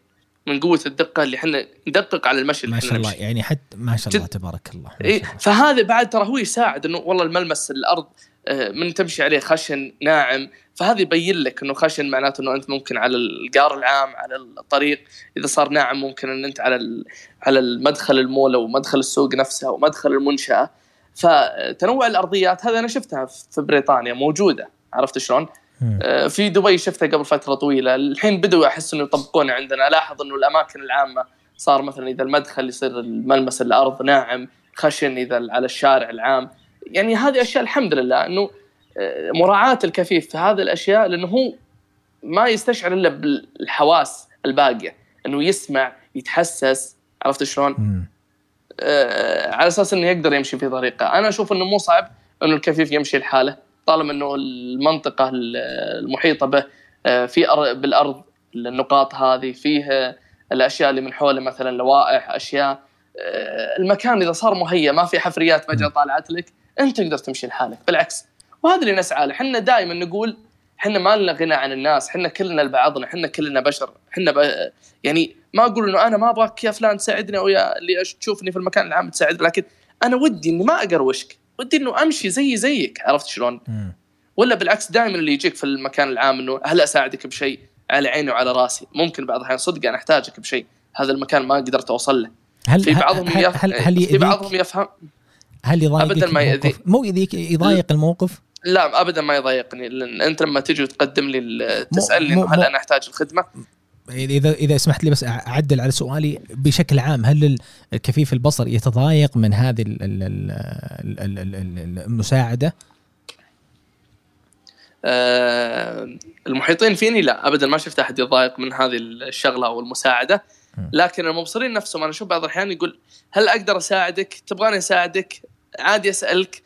من قوة الدقة اللي إحنا ندقق على المشي اللي ما شاء الله. يعني حتى ما شاء الله. تبارك الله إيه الله. فهذا بعد ترى هو يساعد إنه والله الملمس الأرض آه، من تمشي عليه خشن ناعم فهذا يبين لك إنه خشن معناته إنه أنت ممكن على القار العام على الطريق إذا صار ناعم ممكن إن أنت على على المدخل المول أو مدخل السوق نفسه أو مدخل المنشأة فتنوع الأرضيات هذا أنا شفتها في بريطانيا موجودة عرفت شلون؟ آه، في دبي شفتها قبل فترة طويلة. الحين بدوا أحس إنه يطبقونها عندنا. الاحظ إنه الأماكن العامة صار مثلا إذا المدخل يصير الملمس الأرض ناعم خشن إذا على الشارع العام. يعني هذه أشياء الحمد لله إنه آه، مراعاة الكفيف في هذه الأشياء لأنه هو ما يستشعر إلا بالحواس الباقية. إنه يسمع يتحسس عرفت شلون؟ آه، على أساس إنه يقدر يمشي في طريقه، أنا أشوف إنه مو صعب إنه الكفيف يمشي لحاله. طالما إنه المنطقة المحيطة به آه، في بالأرض النقاط هذه فيه الأشياء اللي من حوله مثلا لوائح أشياء آه، المكان إذا صار مهيأ ما في حفريات فجأة طالعت لك أنت تقدر تمشي لحالك بالعكس. وهذا اللي نسعى له. إحنا دائما نقول إحنا ما لنا غنى عن الناس إحنا كلنا لبعضنا إحنا كلنا بشر إحنا ب... يعني ما أقول إنه أنا ما أبغاك يا فلان تساعدني أو يا اللي تشوفني في المكان العام تساعدني لكن أنا ودي إني ما أقروشك. ودي إنه أمشي زي زيك عرفت شلون. ولا بالعكس دائما اللي يجيك في المكان العام إنه هل أساعدك بشيء؟ على عيني وعلى راسي. ممكن بعض الأحيان صدق أنا أحتاجك بشيء هذا المكان ما قدرت أوصل له. هل في بعضهم هل يف... هل, هل في بعضهم يأذيك يفهم. هل يضايقك أبداً ما الموقف؟ يأذي. مو يضايق يضايق الموقف؟ لا ابدا ما يضايقني لأن أنت لما تجي وتقدم لي تسألني هل أنا أحتاج الخدمة اذا اذا سمحت لي بس أعدل على سؤالي بشكل عام هل الكفيف البصر يتضايق من هذه ال- ال- ال- ال- ال- ال- المساعدة؟ آه، المحيطين فيني لا ابدا ما شفت أحد يتضايق من هذه الشغلة أو المساعدة. لكن المبصرين نفسهم أنا أشوف بعض الأحيان يقول هل أقدر أساعدك؟ تبغاني أساعدك؟ عادي أسألك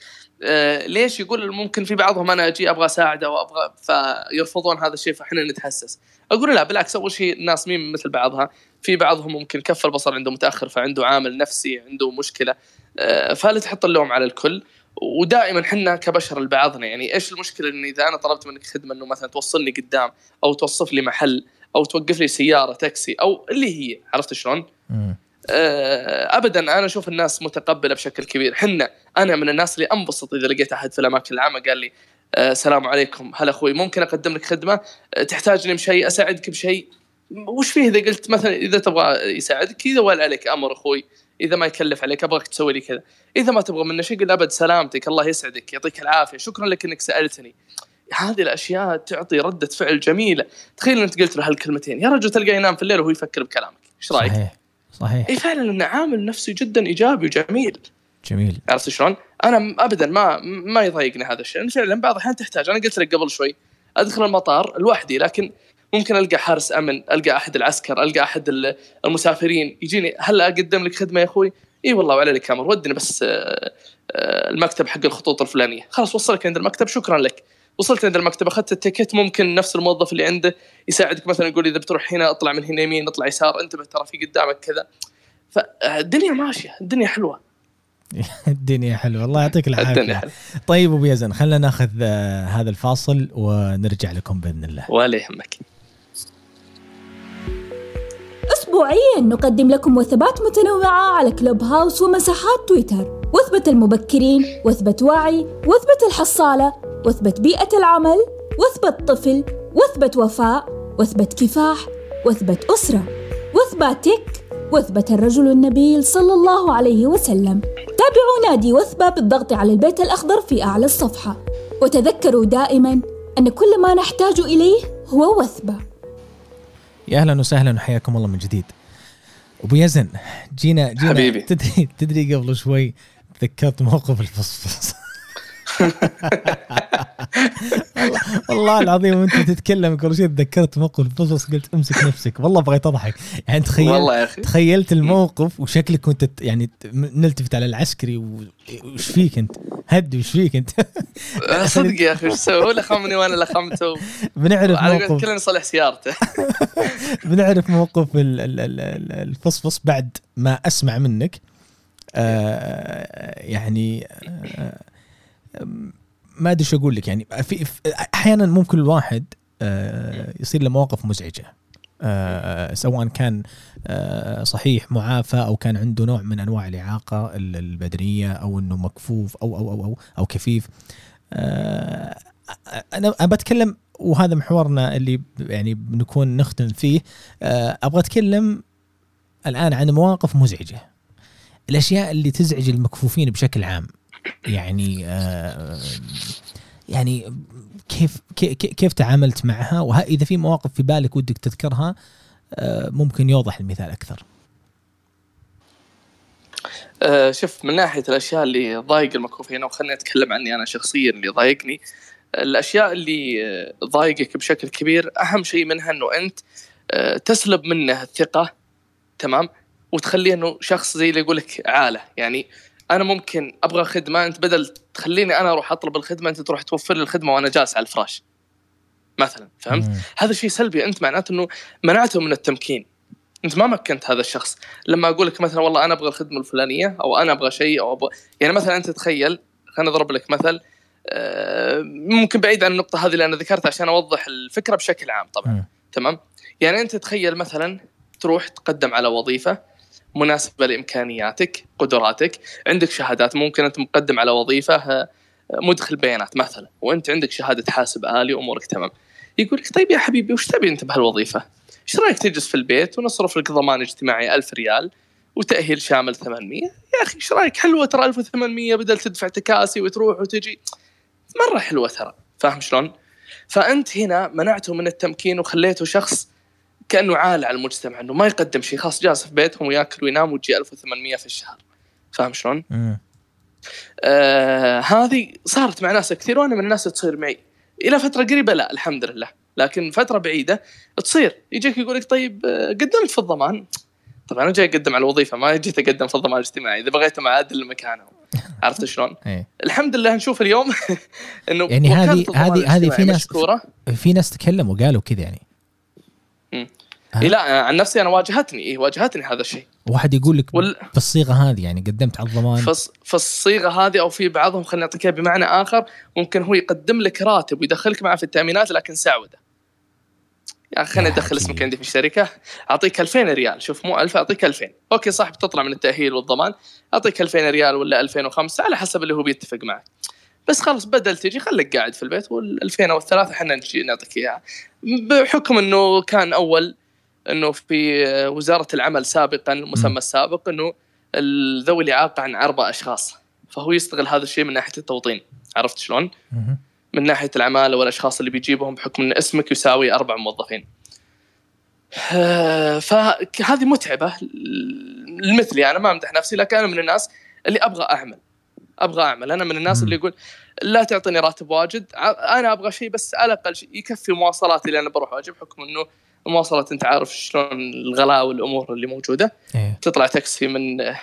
ليش يقول ممكن في بعضهم أنا أجي أبغى أساعده وابغى فيرفضون هذا الشيء فإحنا نتحسس. أقول لا بالعكس أول شيء الناس مين مثل بعضها؟ في بعضهم ممكن كف البصر عنده متأخر فعنده عامل نفسي عنده مشكلة آه، فلا تحط اللوم على الكل. ودائما حنا كبشر لبعضنا يعني إيش المشكلة؟ إن إذا أنا طلبت منك خدمة إنه مثلا توصلني قدام أو توصف لي محل أو توقف لي سيارة تاكسي أو اللي هي عرفت شلون؟ آه، ابدا أنا أشوف الناس متقبلة بشكل كبير. حنا أنا من الناس اللي أنبسط إذا لقيت أحد في الأماكن العامة قال لي آه، السلام عليكم. هلا أخوي ممكن أقدم لك خدمة؟ آه، تحتاجني بشيء؟ أساعدك بشيء؟ وش فيه إذا قلت مثلا إذا تبغى يساعدك؟ إذا ولا عليك أمر أخوي إذا ما يكلف عليك أبغاك تسوي لي كذا. إذا ما تبغى منه شيء قل أبد سلامتك الله يسعدك يعطيك العافية. شكرا لك إنك سألتني. هذه الأشياء تعطي ردة فعل جميلة. تخيل انت قلت له هالكلمتين. يا رجل تلقاه ينام في الليل وهو يفكر بكلامك. إيش رأيك؟ صحيح. صحيح. إي فعلا إنه عامل نفسي جدا إيجابي وجميل. جميل. عرفت شلون؟ أنا ابدا ما ما يضايقني هذا الشيء. لأن فعلا بعض الأحيان تحتاج. أنا قلت لك قبل شوي أدخل المطار لوحدي لكن ممكن ألقى حارس أمن، ألقى أحد العسكر، ألقى أحد ال- المسافرين. يجيني هل أقدم لك خدمة يا أخوي؟ إي والله وعلى لك أمر ودني بس آه، آه، المكتب حق الخطوط الفلانية، خلاص وصلك عند المكتب شكرا لك. وصلت عند المكتب أخذت التيكت ممكن نفس الموظف اللي عنده يساعدك مثلا يقول إذا بتروح هنا أطلع من هنا يمين أطلع يسار انتبه ترى في قدامك كذا. فالدنيا ماشية، الدنيا حلوة. الدنيا حلوة الله يعطيك الدنيا العافيه حلوة طيب أبو يزن خلينا ناخذ آه، هذا الفاصل ونرجع لكم بإذن الله ولا يهمك. أسبوعيا نقدم لكم وثبات متنوعة على كلوب هاوس ومساحات تويتر وثبة المبكرين وثبة وعي وثبة الحصالة وثبة بيئة العمل وثبة طفل وثبة وفاء وثبة كفاح وثبة أسرة وثبة تك وثبة الرجل النبيل صلى الله عليه وسلم. تابعوا نادي وثبة بالضغط على البيت الأخضر في أعلى الصفحة. وتذكروا دائما أن كل ما نحتاج إليه هو وثبة. يا أهلا وسهلا وحياكم الله من جديد. أبو يزن جينا جينا حبيبي. تدري تدري قبل شوي تذكرت موقف الفصفص. والله, العظيم وانت تتكلم قبل شوي تذكرت موقف الفصفص قلت امسك نفسك. والله بغيت أضحك. يعني تخيل والله يا أخي. تخيلت الموقف وشكلك كنت يعني نلتفت على العسكري وش فيك أنت؟ هدي وش فيك أنت؟ صدق يا أخي وش سوى هو اللي خمني وأنا اللي خمته بنعرف موقف كلنا نصلح سيارته. بنعرف موقف ال- ال- ال- ال- الفصفص بعد ما أسمع منك. آه يعني آه ما أدري شو أقول لك يعني في أحيانا ممكن الواحد آه يصير له مواقف مزعجة آه سواء كان آه صحيح معافى أو كان عنده نوع من أنواع الإعاقة ال- البدنية أو إنه مكفوف أو أو أو أو, أو كفيف. أنا بتكلم وهذا محورنا اللي يعني بنكون نختم فيه أبغى أتكلم الآن عن مواقف مزعجة. الأشياء اللي تزعج المكفوفين بشكل عام. يعني آه، يعني كيف كي- كي- كيف تعاملت معها؟ واذا في مواقف في بالك ودك تذكرها آه، ممكن يوضح المثال أكثر. آه، شوف من ناحية الأشياء اللي ضايق المكفوفين أو خليني أتكلم عني أنا شخصيا اللي ضايقني. الأشياء اللي ضايقك بشكل كبير أهم شيء منها إنه أنت تسلب منه الثقة تمام؟ وتخليه إنه شخص زي اللي يقول لك عالة. يعني أنا ممكن أبغى خدمة أنت بدل تخليني أنا أروح أطلب الخدمة أنت تروح توفر لي الخدمة وأنا جالس على الفراش مثلا فهمت؟ مم. هذا شيء سلبي أنت معناته إنه منعته من التمكين أنت ما مكنت هذا الشخص لما أقول لك مثلا والله أنا أبغى الخدمة الفلانية أو أنا أبغى شيء أو أبغى يعني مثلا أنت تخيل خلينا نضرب لك مثل آه، ممكن بعيد عن النقطة هذه اللي أنا ذكرتها عشان أوضح الفكرة بشكل عام طبعا مم. تمام يعني أنت تخيل مثلا تروح تقدم على وظيفة مناسبة لإمكانياتك قدراتك. عندك شهادات ممكن أنت مقدم على وظيفة آه، مدخل بيانات مثلا وأنت عندك شهادة حاسب آلي وامورك تمام. يقول لك طيب يا حبيبي وش تبي أنت بهالوظيفة؟ إيش رأيك تجلس في البيت ونصرف لك ضمان اجتماعي 1000 ريال وتأهيل شامل 800 يا أخي إيش رأيك؟ حلوة ترى 1800 بدل تدفع تكاسي وتروح وتجي. مرة حلوة ترى فاهم شلون؟ فأنت هنا منعته من التمكين وخليته شخص كأنه عالة على المجتمع إنه ما يقدم شيء خاص جالس في بيتهم وياكل وينام وتجي 1800 في الشهر. فاهم شلون؟ آه هذه صارت مع ناس كثير وأنا من الناس تصير معي. إلى فترة قريبة لا الحمد لله. لكن فترة بعيدة تصير. يجيك يقول لك طيب آه، قدمت في الضمان. طبعا أنا جاي أقدم على الوظيفة ما جيت أقدم في الضمان الاجتماعي. إذا بغيت معادل مكانهم عرفت شلون؟ إيه. الحمد لله نشوف اليوم إنه يعني هذه- هذه- هذه في ناس- في ناس تكلموا قالوا كذا يعني؟ إيه لا عن نفسي أنا واجهتني إيه واجهتني هذا الشيء. واحد يقول لك وال- بالصيغه هذه يعني قدمت على الضمان. فالص- فالصيغه هذه أو في بعضهم خلينا إياه بمعنى آخر ممكن هو يقدم لك راتب ويدخلك معه في التأمينات لكن سعودة. يا أخي خليني أدخل. اسمك عندي في الشركة. أعطيك 2000 ريال شوف مو 1000 أعطيك 2000 أوكي صح بتطلع من التأهيل والضمان. أعطيك 2000 ريال ولا 2005 على حسب اللي هو بيتفق معك. بس خلاص بدل تجي خليك قاعد في البيت وال 2000 أو الثلاثة إحنا نجي نعطيك إياها. بحكم إنه كان أول إنه في وزارة العمل سابقا المسمى السابق إنه ذوي الإعاقة عن أربع أشخاص فهو يستغل هذا الشيء من ناحية التوطين عرفت شلون؟ من ناحية العمالة والأشخاص اللي بيجيبهم بحكم إن اسمك يساوي أربع موظفين. آه، فهذه متعبة لمثلي أنا ما أمدح نفسي لكن أنا من الناس اللي أبغى أعمل أبغى أعمل أنا من الناس. اللي يقول لا تعطيني راتب واجد أنا أبغى شيء بس على الأقل شيء يكفي مواصلاتي اللي أنا بروح وأجي بحكم إنه المواصلات أنت عارف شلون الغلاء والأمور اللي موجودة. إيه. تطلع تاكسي من آه،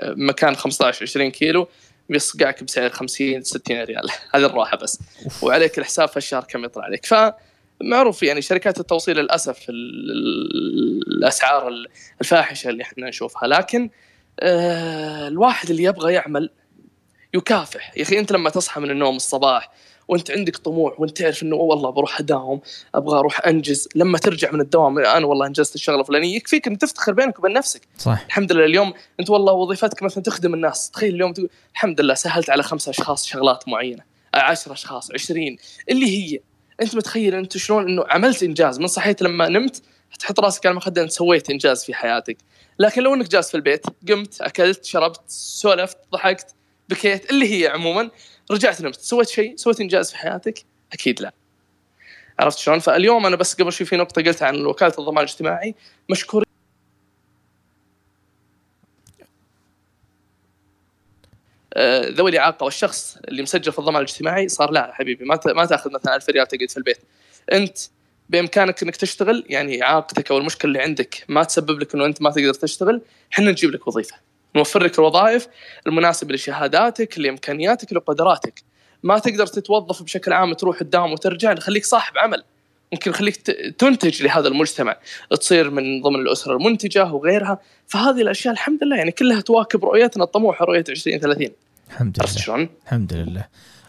مكان 15 20 كيلو بيصقعك بسعر 50 60 ريال. هذه الراحة بس. أوف. وعليك الحساب في الشهر كم يطلع عليك. فمعروف يعني شركات التوصيل للأسف ال- ال- الأسعار ال- الفاحشة اللي إحنا نشوفها. لكن آه، الواحد اللي يبغى يعمل يكافح. يا أخي أنت لما تصحى من النوم الصباح وانت عندك طموح وانت تعرف انه والله بروح أداوم أبغى أروح أنجز. لما ترجع من الدوام أنا والله أنجزت الشغلة الفلانية يكفيك إن تفتخر بينك وبين نفسك. صح. الحمد لله اليوم أنت والله وظيفتك مثلا تخدم الناس. تخيل اليوم تقول الحمد لله سهلت على خمسة أشخاص شغلات معينة 10 أشخاص 20 اللي هي أنت متخيل أنت شلون إنه عملت إنجاز؟ من صحيت لما نمت تحط راسك على المخدة أنت سويت إنجاز في حياتك. لكن لو إنك جالس في البيت قمت أكلت شربت سولفت ضحكت بكيت اللي هي عموما رجعت نمت. سويت شيء؟ سويت إنجاز في حياتك؟ أكيد لا. عرفت شلون؟ فاليوم أنا بس قبل شوي في نقطة قلتها عن وكالة الضمان الاجتماعي. مشكور آه، ذوي الإعاقة والشخص اللي مسجل في الضمان الاجتماعي صار لا حبيبي ما ما تأخذ مثلا 1000 ريال تقعد في البيت. أنت بإمكانك إنك تشتغل يعني إعاقتك أو المشكلة اللي عندك ما تسبب لك إنه أنت ما تقدر تشتغل إحنا نجيب لك وظيفة. نوفر لك الوظائف المناسبة لشهاداتك لإمكانياتك لقدراتك. ما تقدر تتوظف بشكل عام تروح تداوم وترجع نخليك صاحب عمل. ممكن نخليك تنتج لهذا المجتمع. تصير من ضمن الأسرة المنتجة وغيرها. فهذه الأشياء الحمد لله يعني كلها تواكب رؤيتنا الطموحه رؤية 2030 الحمد لله. شلون؟ الحمد لله.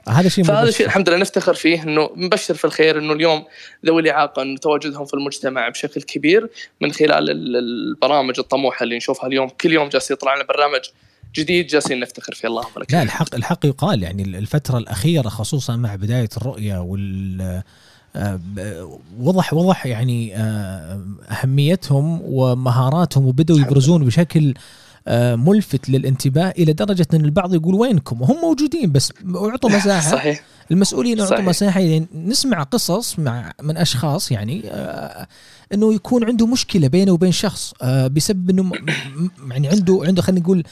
هذا شيء فهذا. الشيء الحمد لله نفتخر فيه إنه نبشر في الخير إنه اليوم ذوي الإعاقة إنه تواجدهم في المجتمع بشكل كبير من خلال ال- البرامج الطموحة اللي نشوفها اليوم كل يوم جالس يطلع لنا برنامج جديد جالسين نفتخر فيه اللهم لك لا. الحق الحق يقال يعني الفترة الأخيرة خصوصا مع بداية الرؤية وال آه، وضح وضح يعني آه، أهميتهم ومهاراتهم الحمد يبرزون بشكل ملفت للانتباه إلى درجة أن البعض يقول وينكم؟ وهم موجودين بس أعطوا مساحة. صحيح. المسؤولين صحيح. مساحة يعني نسمع قصص مع من أشخاص يعني آه أنه يكون عنده مشكلة بينه وبين شخص آه بسبب أنه يعني عنده عنده خلينا نقول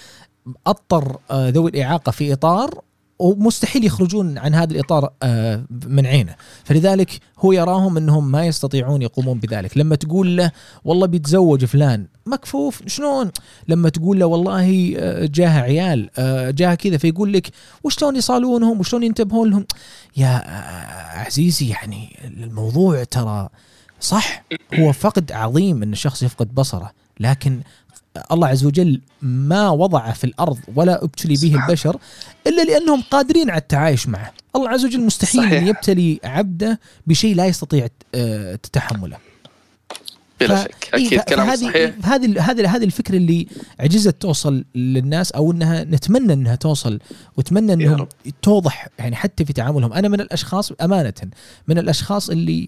أضطر آه ذوي الإعاقة في إطار ومستحيل يخرجون عن هذا الإطار آه من عينه. فلذلك هو يراهم أنهم ما يستطيعون يقومون بذلك. لما تقول له والله بيتزوج فلان مكفوف شلون؟ لما تقول له والله آه، جاه عيال آه، جاه كذا فيقول لك وشلون يصالونهم؟ وشلون ينتبهون لهم؟ يا عزيزي يعني الموضوع ترى صح. هو فقد عظيم إن الشخص يفقد بصره لكن الله عز وجل ما وضع في الأرض ولا ابتلي به. البشر إلا لأنهم قادرين على التعايش معه الله عز وجل مستحيل صحيح. ان يبتلي عبده بشيء لا يستطيع آه، تحمله بلا ف- شك إيه، أكيد ف- كلام فهذه- صحيح هذه هذه هذه الفكرة اللي عجزت توصل للناس أو إنها نتمنى إنها توصل واتمنى إنهم. توضح يعني حتى في تعاملهم أنا من الأشخاص أمانة من الأشخاص اللي م-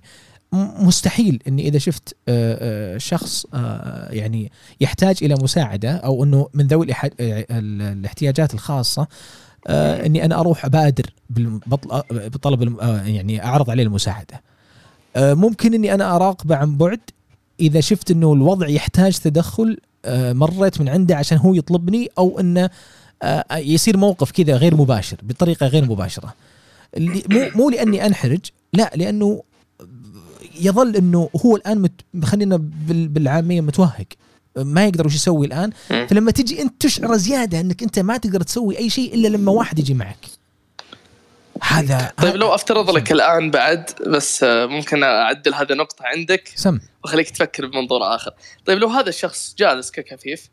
مستحيل إني إذا شفت آه، آه، شخص آه، يعني يحتاج إلى مساعدة أو إنه من ذوي الاحتياجات الخاصة إني أنا أروح أبادر بطلب يعني أعرض عليه المساعدة. ممكن إني أنا أراقبه عن بعد إذا شفت إنه الوضع يحتاج تدخل مريت من عنده عشان هو يطلبني أو إنه يصير موقف كذا غير مباشر بطريقة غير مباشرة. مو مو لأني أنحرج لا لأنه يظل إنه هو الآن مت خلينا بال- بالعامية متوهق. ما يقدر وش يسوي الآن. فلما تجي أنت تشعر زيادة إنك أنت ما تقدر تسوي أي شيء إلا لما واحد يجي معك. هذا طيب لو أفترض لك الآن بعد بس آه، ممكن أعدل هذه النقطه عندك. سم. وخليك تفكر بمنظور آخر. طيب لو هذا الشخص جالس ككفيف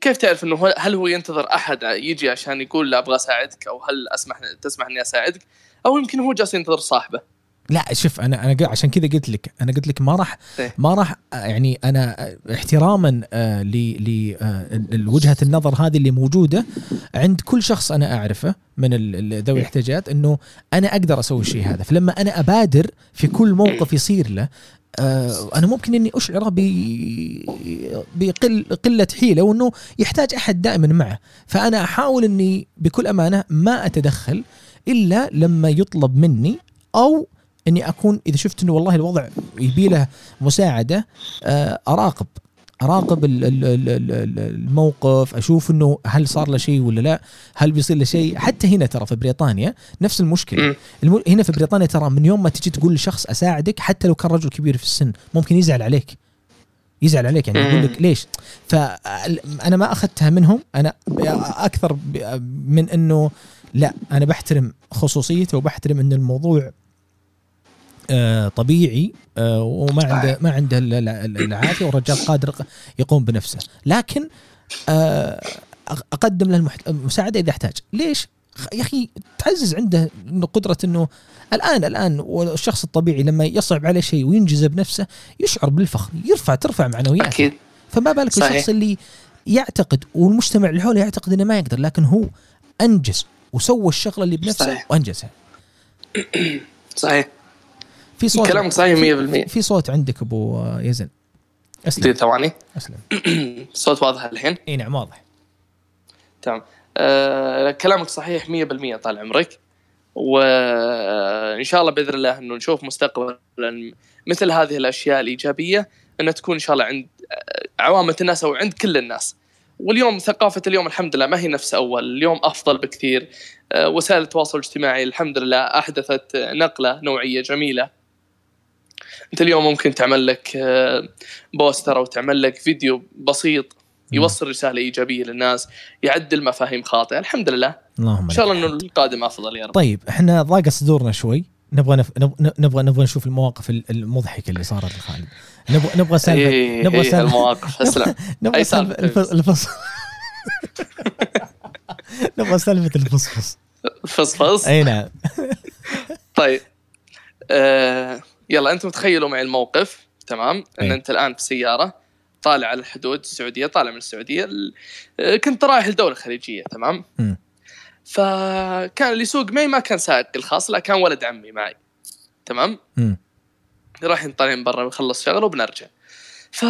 كيف تعرف إنه هل هو ينتظر أحد يجي عشان يقول لا أبغى أساعدك أو هل أسمح تسمح إني أساعدك؟ أو يمكن هو جالس ينتظر صاحبه. لا شوف أنا أنا عشان كذا قلت لك أنا قلت لك ما راح إيه. ما راح يعني أنا احتراما آه، ل ل آه، النظر هذه اللي موجودة عند كل شخص أنا أعرفه من ذوي الاحتياجات إنه أنا أقدر أسوي الشيء هذا. فلما أنا أبادر في كل موقف يصير له آه، أنا ممكن إني اشعره ب بقل قلة حيلة وإنه يحتاج أحد دائما معه. فأنا أحاول إني بكل أمانة ما أتدخل إلا لما يطلب مني أو إني أكون إذا شفت إنه والله الوضع يبي له مساعدة آه، أراقب. أراقب ال- ال- ال- ال- ال- الموقف أشوف إنه هل صار له شيء ولا لا هل بيصير له شيء. حتى هنا ترى في بريطانيا نفس المشكلة. هنا في بريطانيا ترى من يوم ما تجي تقول لشخص أساعدك حتى لو كان رجل كبير في السن ممكن يزعل عليك. يزعل عليك يعني يقول لك ليش؟ فانا ما أخذتها منهم أنا أكثر من إنه لا أنا بحترم خصوصيته وبحترم إن الموضوع طبيعي آه، وما عنده ما عنده ال- ال- ال- العافية والرجال قادر يقوم بنفسه. لكن آه، أقدم له المساعدة إذا احتاج ليش؟ يا أخي تعزز عنده قدرة إنه الان الآن والشخص الطبيعي لما يصعب عليه شيء وينجزه بنفسه يشعر بالفخر يرفع ترفع معنوياته. أكيد. فما بالك صحيح. بالشخص اللي يعتقد والمجتمع اللي حوله يعتقد إنه ما يقدر لكن هو أنجز وسوى الشغلة اللي بنفسه صحيح. وأنجزها. صحيح. في صوت كلامك صحيح 100% في صوت عندك أبو يزن. أسلم. ثواني. أسلم. الصوت واضح الحين؟ إي نعم واضح. تمام. آه كلامك صحيح 100% طال عمرك. وإن شاء الله بإذن الله إنه نشوف مستقبلا مثل هذه الأشياء الإيجابية إنها تكون إن شاء الله عند آه، عوامة الناس أو عند كل الناس. واليوم ثقافة اليوم الحمد لله ما هي نفس أول. اليوم أفضل بكثير. آه، وسائل التواصل الاجتماعي الحمد لله أحدثت نقلة نوعية جميلة. انت اليوم ممكن تعمل لك آه، بوستر أو تعمل لك فيديو بسيط يوصل رسالة إيجابية للناس يعدل مفاهيم خاطئة الحمد لله. اللهم إن شاء الله إنه القادم أفضل يا رب. طيب إحنا ضاقت صدورنا شوي. نبغى نف... نب- نبغى نبغى نشوف المواقف ال- المضحكة اللي صارت لخالد. نبغى نبغى سالفة إيه نبغى إيه سالفة. المواقف. أسلم. نبغى سالفة سالفة؟ الف- الفصل نبغى سالفة الفصفص فصفص أي نعم. طيب آه يلا أنتم تخيلوا معي الموقف تمام إن إيه. أنت الآن في سيارة طالع على الحدود السعودية طالع من السعودية ال- آه، كنت رايح لدولة خليجية تمام مم. فكان اللي يسوق معي ما كان سائقي الخاص لا كان ولد عمي معي تمام مم. رايحين طالعين برا بنخلص شغله وبنرجع ف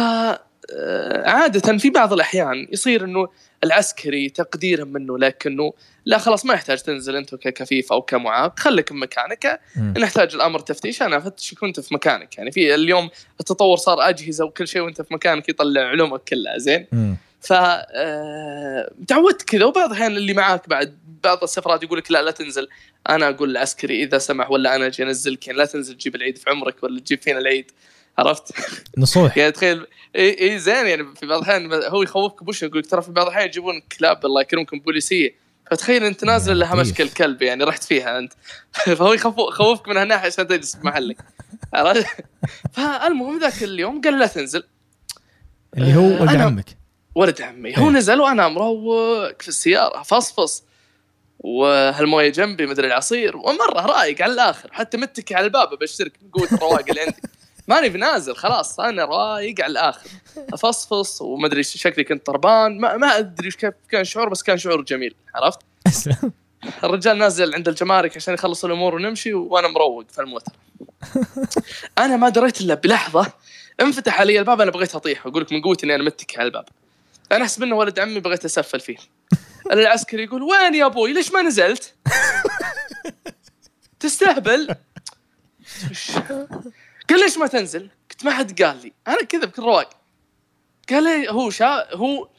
عادة في بعض الأحيان يصير إنه العسكري تقديرا منه لكنه لا خلاص ما يحتاج تنزل أنت ككفيف أو كمعاق خليك في مكانك مم. نحتاج الأمر تفتيش أنا افتشك وانت في مكانك. يعني في اليوم التطور صار أجهزة وكل شيء وأنت في مكانك يطلع علومك كلها زين. ف آه، تعودت كذا وبعض الأحيان اللي معاك بعد بعض السفرات يقول لك لا لا تنزل. أنا أقول للعسكري إذا سمح ولا أنا أجي أنزلك يعني لا تنزل تجيب العيد في عمرك ولا تجيب فينا العيد. عرفت؟ نصوح. يعني تخيل إي إي زين يعني في بعض الأحيان هو يخوفك بوش يقول ترى في بعض الأحيان يجيبون كلاب الله يكرمكم بوليسية. فتخيل أنت نازل لها. مشكل كلب يعني رحت فيها أنت. فهو يخوف- يخوفك من هالناحية عشان تجلس في محلك عرفت؟ فالمهم ذاك اليوم قال لا تنزل. اللي هو آه، ولد عمك. ولد عمي. هو إيه. نزل وأنا مروق في السيارة فصفص وهالموية جنبي مدري العصير. ومرة رايق على الآخر حتى متكي على الباب بشترك من قوه الرواق اللي عندي. ماني بنازل خلاص أنا رايق على الآخر. أفصفص ومدري شكلي كنت طربان ما, ما أدري كيف كان شعور بس كان شعور جميل عرفت؟ الرجال نازل عند الجمارك عشان يخلص الأمور ونمشي وأنا مروق في الموتر. أنا ما دريت إلا بلحظة انفتح علي الباب أنا بغيت أطيح وأقول لك من قوتي إني أنا متكي على الباب. أنا احسب انه ولد عمي بغيت أسفل فيه. العسكري يقول وين يا أبوي؟ ليش ما نزلت؟ تستهبل. قال ليش ما تنزل؟ قلت ما حد قال لي. أنا كذا بكل رواق. قال لي هو شا هو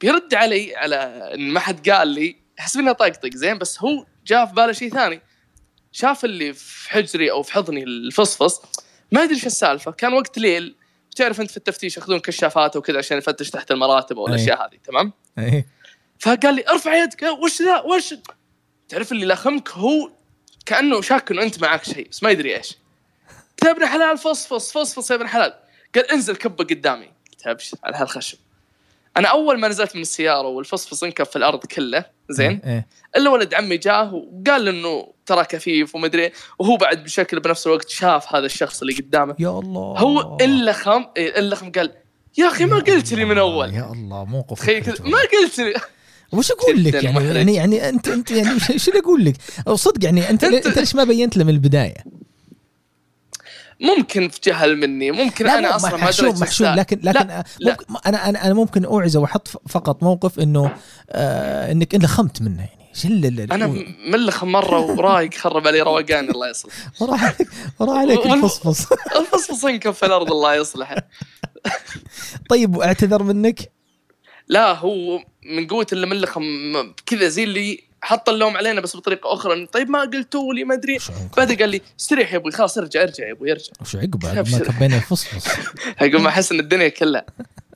بيرد علي على إن ما حد قال لي. أحس انه طقطق زين بس هو جاء في باله شيء ثاني. شاف اللي في حجري أو في حضني الفصفص. ما ادري إيش السالفة. كان وقت ليل. تعرف أنت في التفتيش ياخذون كشافات وكذا عشان يفتش تحت المراتب أو أي. الأشياء هذه تمام؟ إيه. فقال لي ارفع يدك. وش ذا؟ وش؟ تعرف اللي لخمك هو كأنه شاك إنه أنت معك شيء بس ما يدري إيش. قلت يا ابن حلال فصفص فصفص يا ابن حلال. قال انزل كبة قدامي. قلت ابشر على هالخشب أنا أول ما نزلت من السيارة والفصفص انكب في الأرض كله زين؟ إيه إلا ولد عمي جاه وقال إنه ترى كفيف ومدري إيه، وهو بعد بشكل بنفس الوقت شاف هذا الشخص اللي قدامه. يا الله. هو إلا خم إيه، إلا خم قال يا أخي ما قلت لي من أول. يا الله موقف. ما قلت لي. وش أقول لك يعني. يعني يعني أنت أنت يعني شو أقول لك؟ أو صدق يعني أنت أنت ليش ما بينت له من البداية؟ ممكن في جهل مني ممكن أنا أصلا ما دريت محشوم. لكن لكن لا، لا. ممكن أنا أنا أنا ممكن اوعز وأحط فقط موقف إنه آه إنك إنت خمت منه يعني اللي أنا ملخ مرة ورايق خرب علي روقان الله يصلح وراح عليك وراح عليك الفصفص الفصفص انكب في الأرض الله يصلحه طيب واعتذر منك؟ لا هو من قوة اللي ملخ كذا زي اللي حط اللوم علينا بس بطريقة أخرى. طيب ما قلتوا لي ما أدري. عقب- بعدين قال لي استريح يا أبوي خلاص ارجع ارجع يا أبوي ارجع. وش عقب؟ بعد ما. كبينا الفصفص أقول ما أحس إن الدنيا كلها.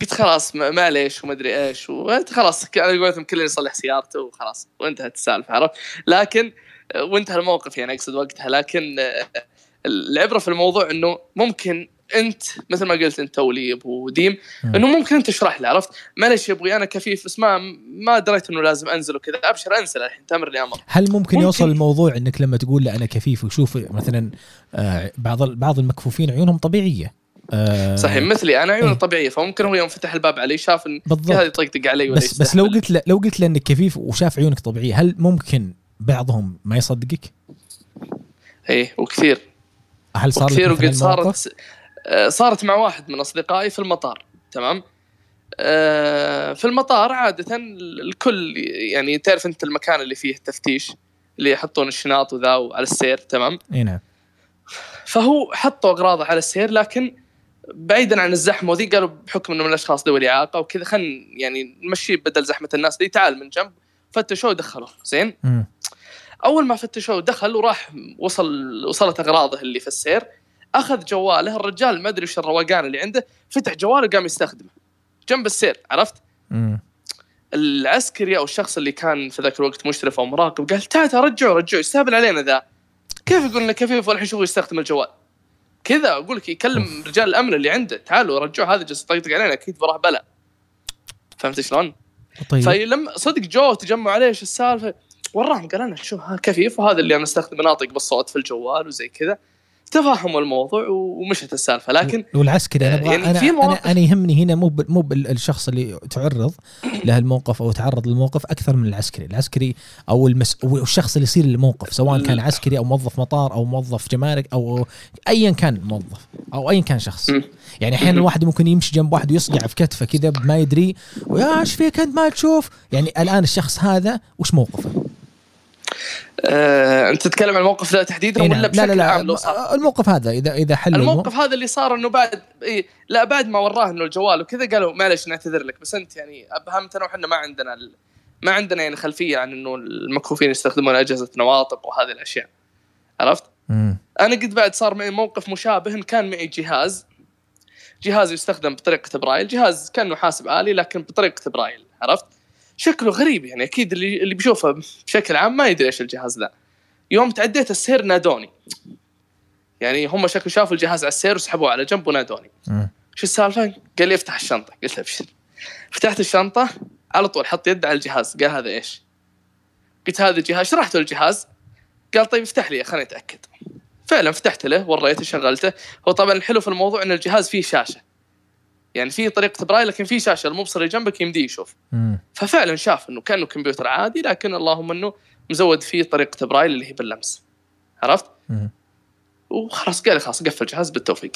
قلت خلاص ما- معليش وما أدري إيش وانت خلاص ك- على قولتهم كل يصلح سيارته وخلاص وانتهت السالفة عرفت؟ لكن وانتهى الموقف يعني أقصد وقتها لكن آه، العبرة في الموضوع إنه ممكن انت مثل ما قلت انت ولي ابو ديم. انه ممكن انت تشرح لي عرفت معلش يا أبوي أنا كفيف بس ما ما دريت انه لازم انزل وكذا ابشر انزل الحين تامر أمر هل ممكن, ممكن. يوصل الموضوع انك لما تقول له أنا كفيف وشوف مثلا آه بعض بعض المكفوفين عيونهم طبيعية آه صحيح مثلي أنا عيوني إيه. طبيعية فممكن هو يوم فتح الباب علي شاف إن. هذا يطقطق علي ولا بس بس لو. قلت له لو قلت له إنك كفيف وشاف عيونك طبيعية هل ممكن بعضهم ما يصدقك؟ إيه وكثير هل صار وكثير مثلاً وقد صارت صارت مع واحد من أصدقائي في المطار تمام؟ آه، في المطار عادة الكل يعني تعرف أنت المكان اللي فيه تفتيش اللي يحطون الشنط وذا على السير تمام؟ إي نعم. فهو حطوا أغراضه على السير لكن بعيدا عن الزحمة وذي قالوا بحكم إنه من الأشخاص ذوي الإعاقة وكذا خلينا يعني نمشيه بدل زحمة الناس دي تعال من جنب. فتشوه ودخلوه زين؟ مم. أول ما فتشوه ودخل وراح وصل وصلت أغراضه اللي في السير أخذ جواله الرجال ما أدري وش الروقان اللي عنده فتح جواله وقام يستخدمه. جنب السير عرفت؟ مم. العسكري أو الشخص اللي كان في ذاك الوقت مشرف أو مراقب قال تعال رجعوا رجعوا يستهبل علينا ذا. كيف يقول إنه كفيف والحين شوفوا يستخدم الجوال؟ كذا أقول لك يكلم رجال الأمن اللي عنده تعالوا رجعوا هذا جالس يطقطق علينا أكيد وراه بلا. فهمت شلون؟ طيب. فلما صدق جو تجمعوا عليه إيش السالفة؟ وراهم قال أنا شوف ها كفيف وهذا اللي أنا استخدم ناطق بالصوت في الجوال وزي كذا. تفهموا الموضوع ومشت السالفة لكن والعسكري أنا أبغى يعني أنا, في أنا مواقف- أنا يهمني هنا مو مو الشخص اللي تعرض له الموقف أو تعرض للموقف أكثر من العسكري، العسكري أو المس... الشخص اللي يصير الموقف سواء كان عسكري أو موظف مطار أو موظف جمارك أو ايا كان موظف أو ايا كان شخص. يعني أحيانا الواحد ممكن يمشي جنب واحد ويصقع في كتفه كذا ما يدري ويا إيش فيك أنت ما تشوف؟ يعني الآن الشخص هذا وش موقفه؟ آه أنت تتكلم عن الموقف ذا تحديدا إيه ولا نعم. لا بشكل لا لا عام لو صار الموقف هذا اذا إذا حل الموقف هذا اللي صار إنه بعد إيه لا بعد ما وراه إنه الجوال وكذا قالوا معلش نعتذر لك بس أنت يعني ابهمتنا وحنا ما عندنا ال... ما عندنا يعني خلفية عن إنه المكفوفين يستخدمون أجهزة نواطق وهذه الأشياء عرفت؟ مم. أنا قد بعد صار معي موقف مشابه إن كان معي جهاز جهاز يستخدم بطريقة برايل جهاز كانه حاسب آلي لكن بطريقة برايل عرفت شكله غريب يعني أكيد اللي اللي بيشوفه بشكل عام ما يدري إيش الجهاز ذا يوم تعديت السير نادوني. يعني هم شكله شافوا الجهاز على السير وسحبوه على جنب ونادوني. شو السالفة؟ قال لي افتح الشنطة. قلت له ابشر فتحت الشنطة على طول حط يده على الجهاز. قال هذا إيش؟ قلت هذا الجهاز. شرحت له الجهاز. قال طيب افتح لي خليني أتأكد. فعلا فتحت له وريته شغلته. هو طبعا الحلو في الموضوع إن الجهاز فيه شاشة. يعني فيه طريقة برايل لكن فيه شاشة المبصر اللي جنبك يمديه يشوف مم. ففعلا شاف إنه كأنه كمبيوتر عادي لكن اللهم إنه مزود فيه طريقة برايل اللي هي باللمس عرفت؟ مم. وخلاص قال خلاص قفل الجهاز بالتوفيق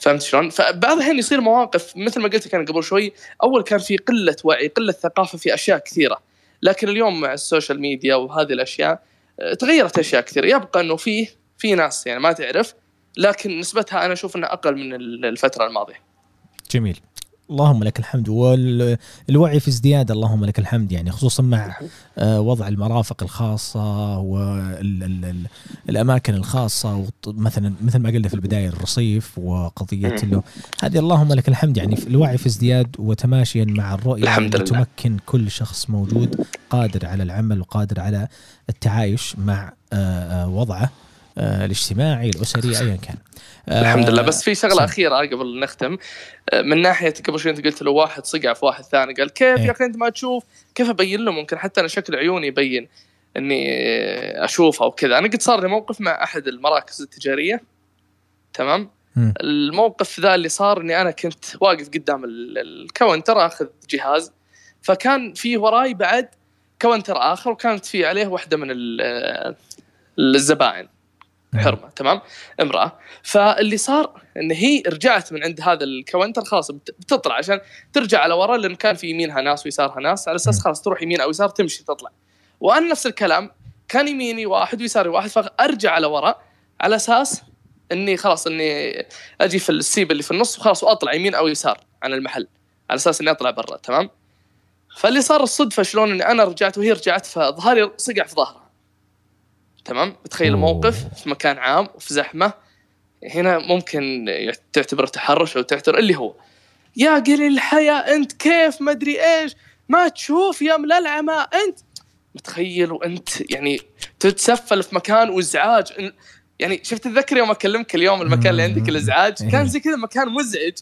فهمت شلون؟ فبعض الأحيان يصير مواقف مثل ما قلت لك أنا قبل شوي أول كان في قلة وعي قلة ثقافة في أشياء كثيرة لكن اليوم مع ال social media وهذه الأشياء آه، تغيرت أشياء كثيرة يبقى إنه فيه في ناس يعني ما تعرف لكن نسبتها أنا أشوف إنها أقل من ال- الفترة الماضية جميل. اللهم لك الحمد. والوعي في ازدياد اللهم لك الحمد يعني خصوصا مع آه، وضع المرافق الخاصة والأماكن الخاصة مثلا مثل ما قلنا في البداية الرصيف وقضية إنه هذه اللهم لك الحمد يعني الوعي في ازدياد وتماشيا مع الرؤية الحمد لله. تمكن كل شخص موجود قادر على العمل وقادر على التعايش مع آه، آه، وضعه. الاجتماعي الأسري أيا كان. آه، الحمد لله. بس في شغلة سم. أخيرة قبل نختم. آه، من ناحية قبل شوي أنت قلت له واحد صقع في واحد ثاني قال كيف إيه. يا أخي أنت ما تشوف؟ كيف أبين له؟ ممكن حتى أنا شكل عيوني يبين إني آه، اشوفه وكذا أنا قد صار لي موقف مع أحد المراكز التجارية. تمام. الموقف ذا اللي صار إني أنا كنت واقف قدام ال- ال counter آخذ جهاز. فكان في وراي بعد counter آخر وكانت في عليه واحدة من ال- الزبائن. حرمة تمام؟ امرأة. فاللي صار إن هي رجعت من عند هذا ال counter خلاص بت- بتطلع عشان ترجع على ورا لأن كان في يمينها ناس ويسارها ناس على أساس. خلاص تروح يمين أو يسار تمشي تطلع. وأنا نفس الكلام كان يميني واحد ويساري واحد فأرجع على ورا على أساس إني خلاص إني أجي في السيب اللي في النص وخلاص وأطلع يمين أو يسار عن المحل على أساس إني أطلع برا تمام؟ فاللي صار الصدفة شلون إني أنا رجعت وهي رجعت فظهري صقع في ظهرها. تمام؟ تخيل. الموقف في مكان عام وفي زحمة هنا ممكن تعتبر تحرش أو تعتبر اللي هو. يا قليل الحياة أنت كيف؟ ما أدري إيش. ما تشوف يا مللعمة أنت متخيل وأنت يعني تتسفل في مكان وإزعاج. يعني شفت تذكر يوم أكلمك اليوم المكان اللي عندك الإزعاج؟ إيه. كان زي كذا مكان مزعج.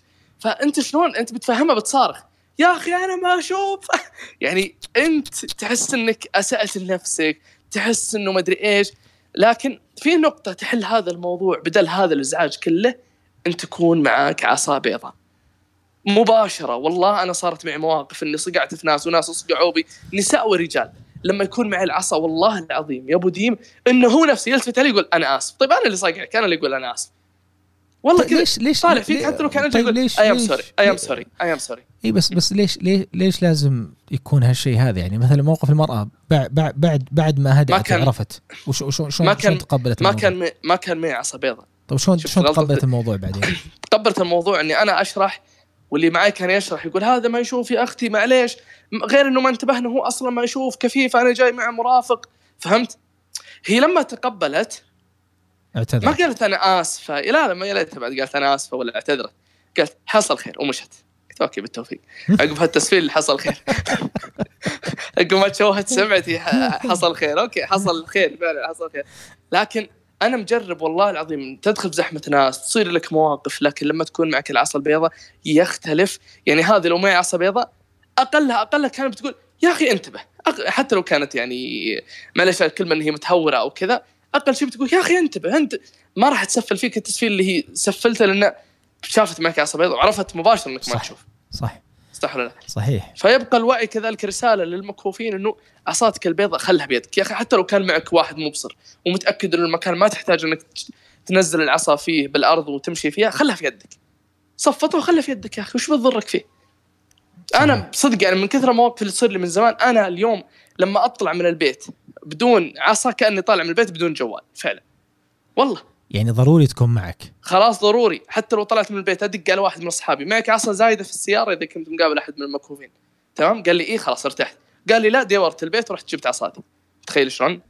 فأنت شلون؟ أنت بتفهمها بتصارخ. يا أخي أنا ما أشوف. يعني أنت تحس إنك أسأت لنفسك. تحس إنه ما أدري إيش. لكن في نقطة تحل هذا الموضوع بدل هذا الإزعاج كله أن تكون معاك عصا بيضاء مباشرة والله أنا صارت معي مواقف إني صقعت في ناس وناس صقعوا بي. نساء ورجال لما يكون معي العصا والله العظيم يا أبو ديم إنه هو نفسه يلتفت علي يقول أنا آسف. طيب أنا اللي صاقعك أنا اللي أقول أنا آسف. والله طيب كذا ليش ليش طالع فيك حتى لو كان طيب يقول ليش I'm sorry I'm sorry I'm sorry اي بس بس ليش ليش ليش لازم يكون هالشيء هذا يعني مثلا موقف المرأة بعد بعد بعد, ما هدأت وعرفت وشو شو شلون ما كان- تقبلت ما؟ كان ما كان معي عصا بيضاء طيب شلون شلون تقبلت الموضوع بعدين؟ تقبلت الموضوع إني أنا أشرح واللي معي كان يشرح يقول هذا ما يشوف يا أختي معليش غير إنه ما انتبهنا هو أصلا ما يشوف كفيف أنا جاي مع مرافق فهمت؟ هي لما تقبلت ما اعتذر قالت أنا آسفة. لا لا ما ليتها بعد قالت أنا آسفة ولا اعتذرت. قالت حصل خير ومشت. قلت okay بالتوفيق. عقب هالتسفيل اللي حصل خير. عقب ما تشوهت سمعتي حصل خير. okay حصل خير فعلا حصل خير. لكن أنا مجرب والله العظيم تدخل في زحمة ناس تصير لك مواقف لكن لما تكون معك العصا البيضاء يختلف. يعني هذه لو معي عصا بيضاء أقلها أقلها كانت بتقول يا أخي انتبه. حتى لو كانت يعني معلش الكلمة إن هي متهورة أو كذا أقل شيء بتقول يا أخي انتبه انت ما راح تسفل فيك التسفيل اللي هي سفلته لأن شافت معك عصا بيضاء وعرفت مباشرة إنك ما صح. تشوف صح صح ولا لا؟ صحيح فيبقى الوعي كذلك رسالة للمكفوفين إنه عصاتك البيضاء خلها بيدك يا أخي حتى لو كان معك واحد مبصر ومتأكد إنه المكان ما تحتاج إنك تنزل العصا فيه بالأرض وتمشي فيها خلها في يدك صفته وخلها في يدك يا أخي وش بتضرك فيه؟ أنا صدق يعني من كثر المواقف اللي تصير لي من زمان أنا اليوم لما أطلع من البيت بدون عصا كأني طالع من البيت بدون جوال فعلا. والله. يعني ضروري تكون معك. خلاص ضروري. حتى لو طلعت من البيت أدق على واحد من أصحابي. معك عصا زايدة في السيارة إذا كنت مقابل أحد من المكفوفين تمام؟ قال لي إيه خلاص ارتحت. قال لي لا دورت البيت ورحت جبت عصاتي. تخيل شلون؟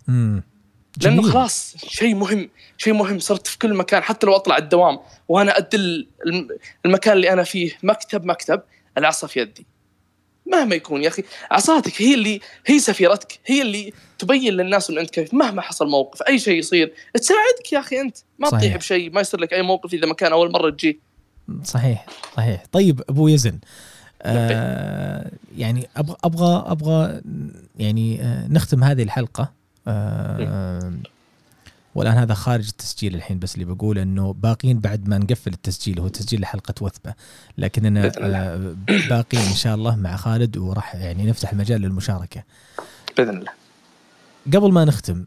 لأنه خلاص شيء مهم شيء مهم. صرت في كل مكان. حتى لو أطلع الدوام وأنا أدل الم- المكان اللي أنا فيه مكتب مكتب العصا في يدي. مهما يكون يا أخي عصاتك هي اللي هي سفيرتك هي اللي تبين للناس انه أنت كيف مهما حصل موقف أي شيء يصير تساعدك يا أخي أنت ما صحيح. تطيح بشيء ما يصير لك أي موقف إذا ما كان أول مرة تجي. صحيح صحيح. طيب أبو يزن آه يعني أبغى أبغى أبغى يعني آه نختم هذه الحلقة. آه والآن هذا خارج التسجيل الحين بس اللي بقول إنه باقيين بعد ما نقفل التسجيل هو تسجيل لحلقة وثبة. لكننا. آه باقيين إن شاء الله مع خالد وراح يعني نفتح المجال للمشاركة. بإذن الله. قبل ما نختم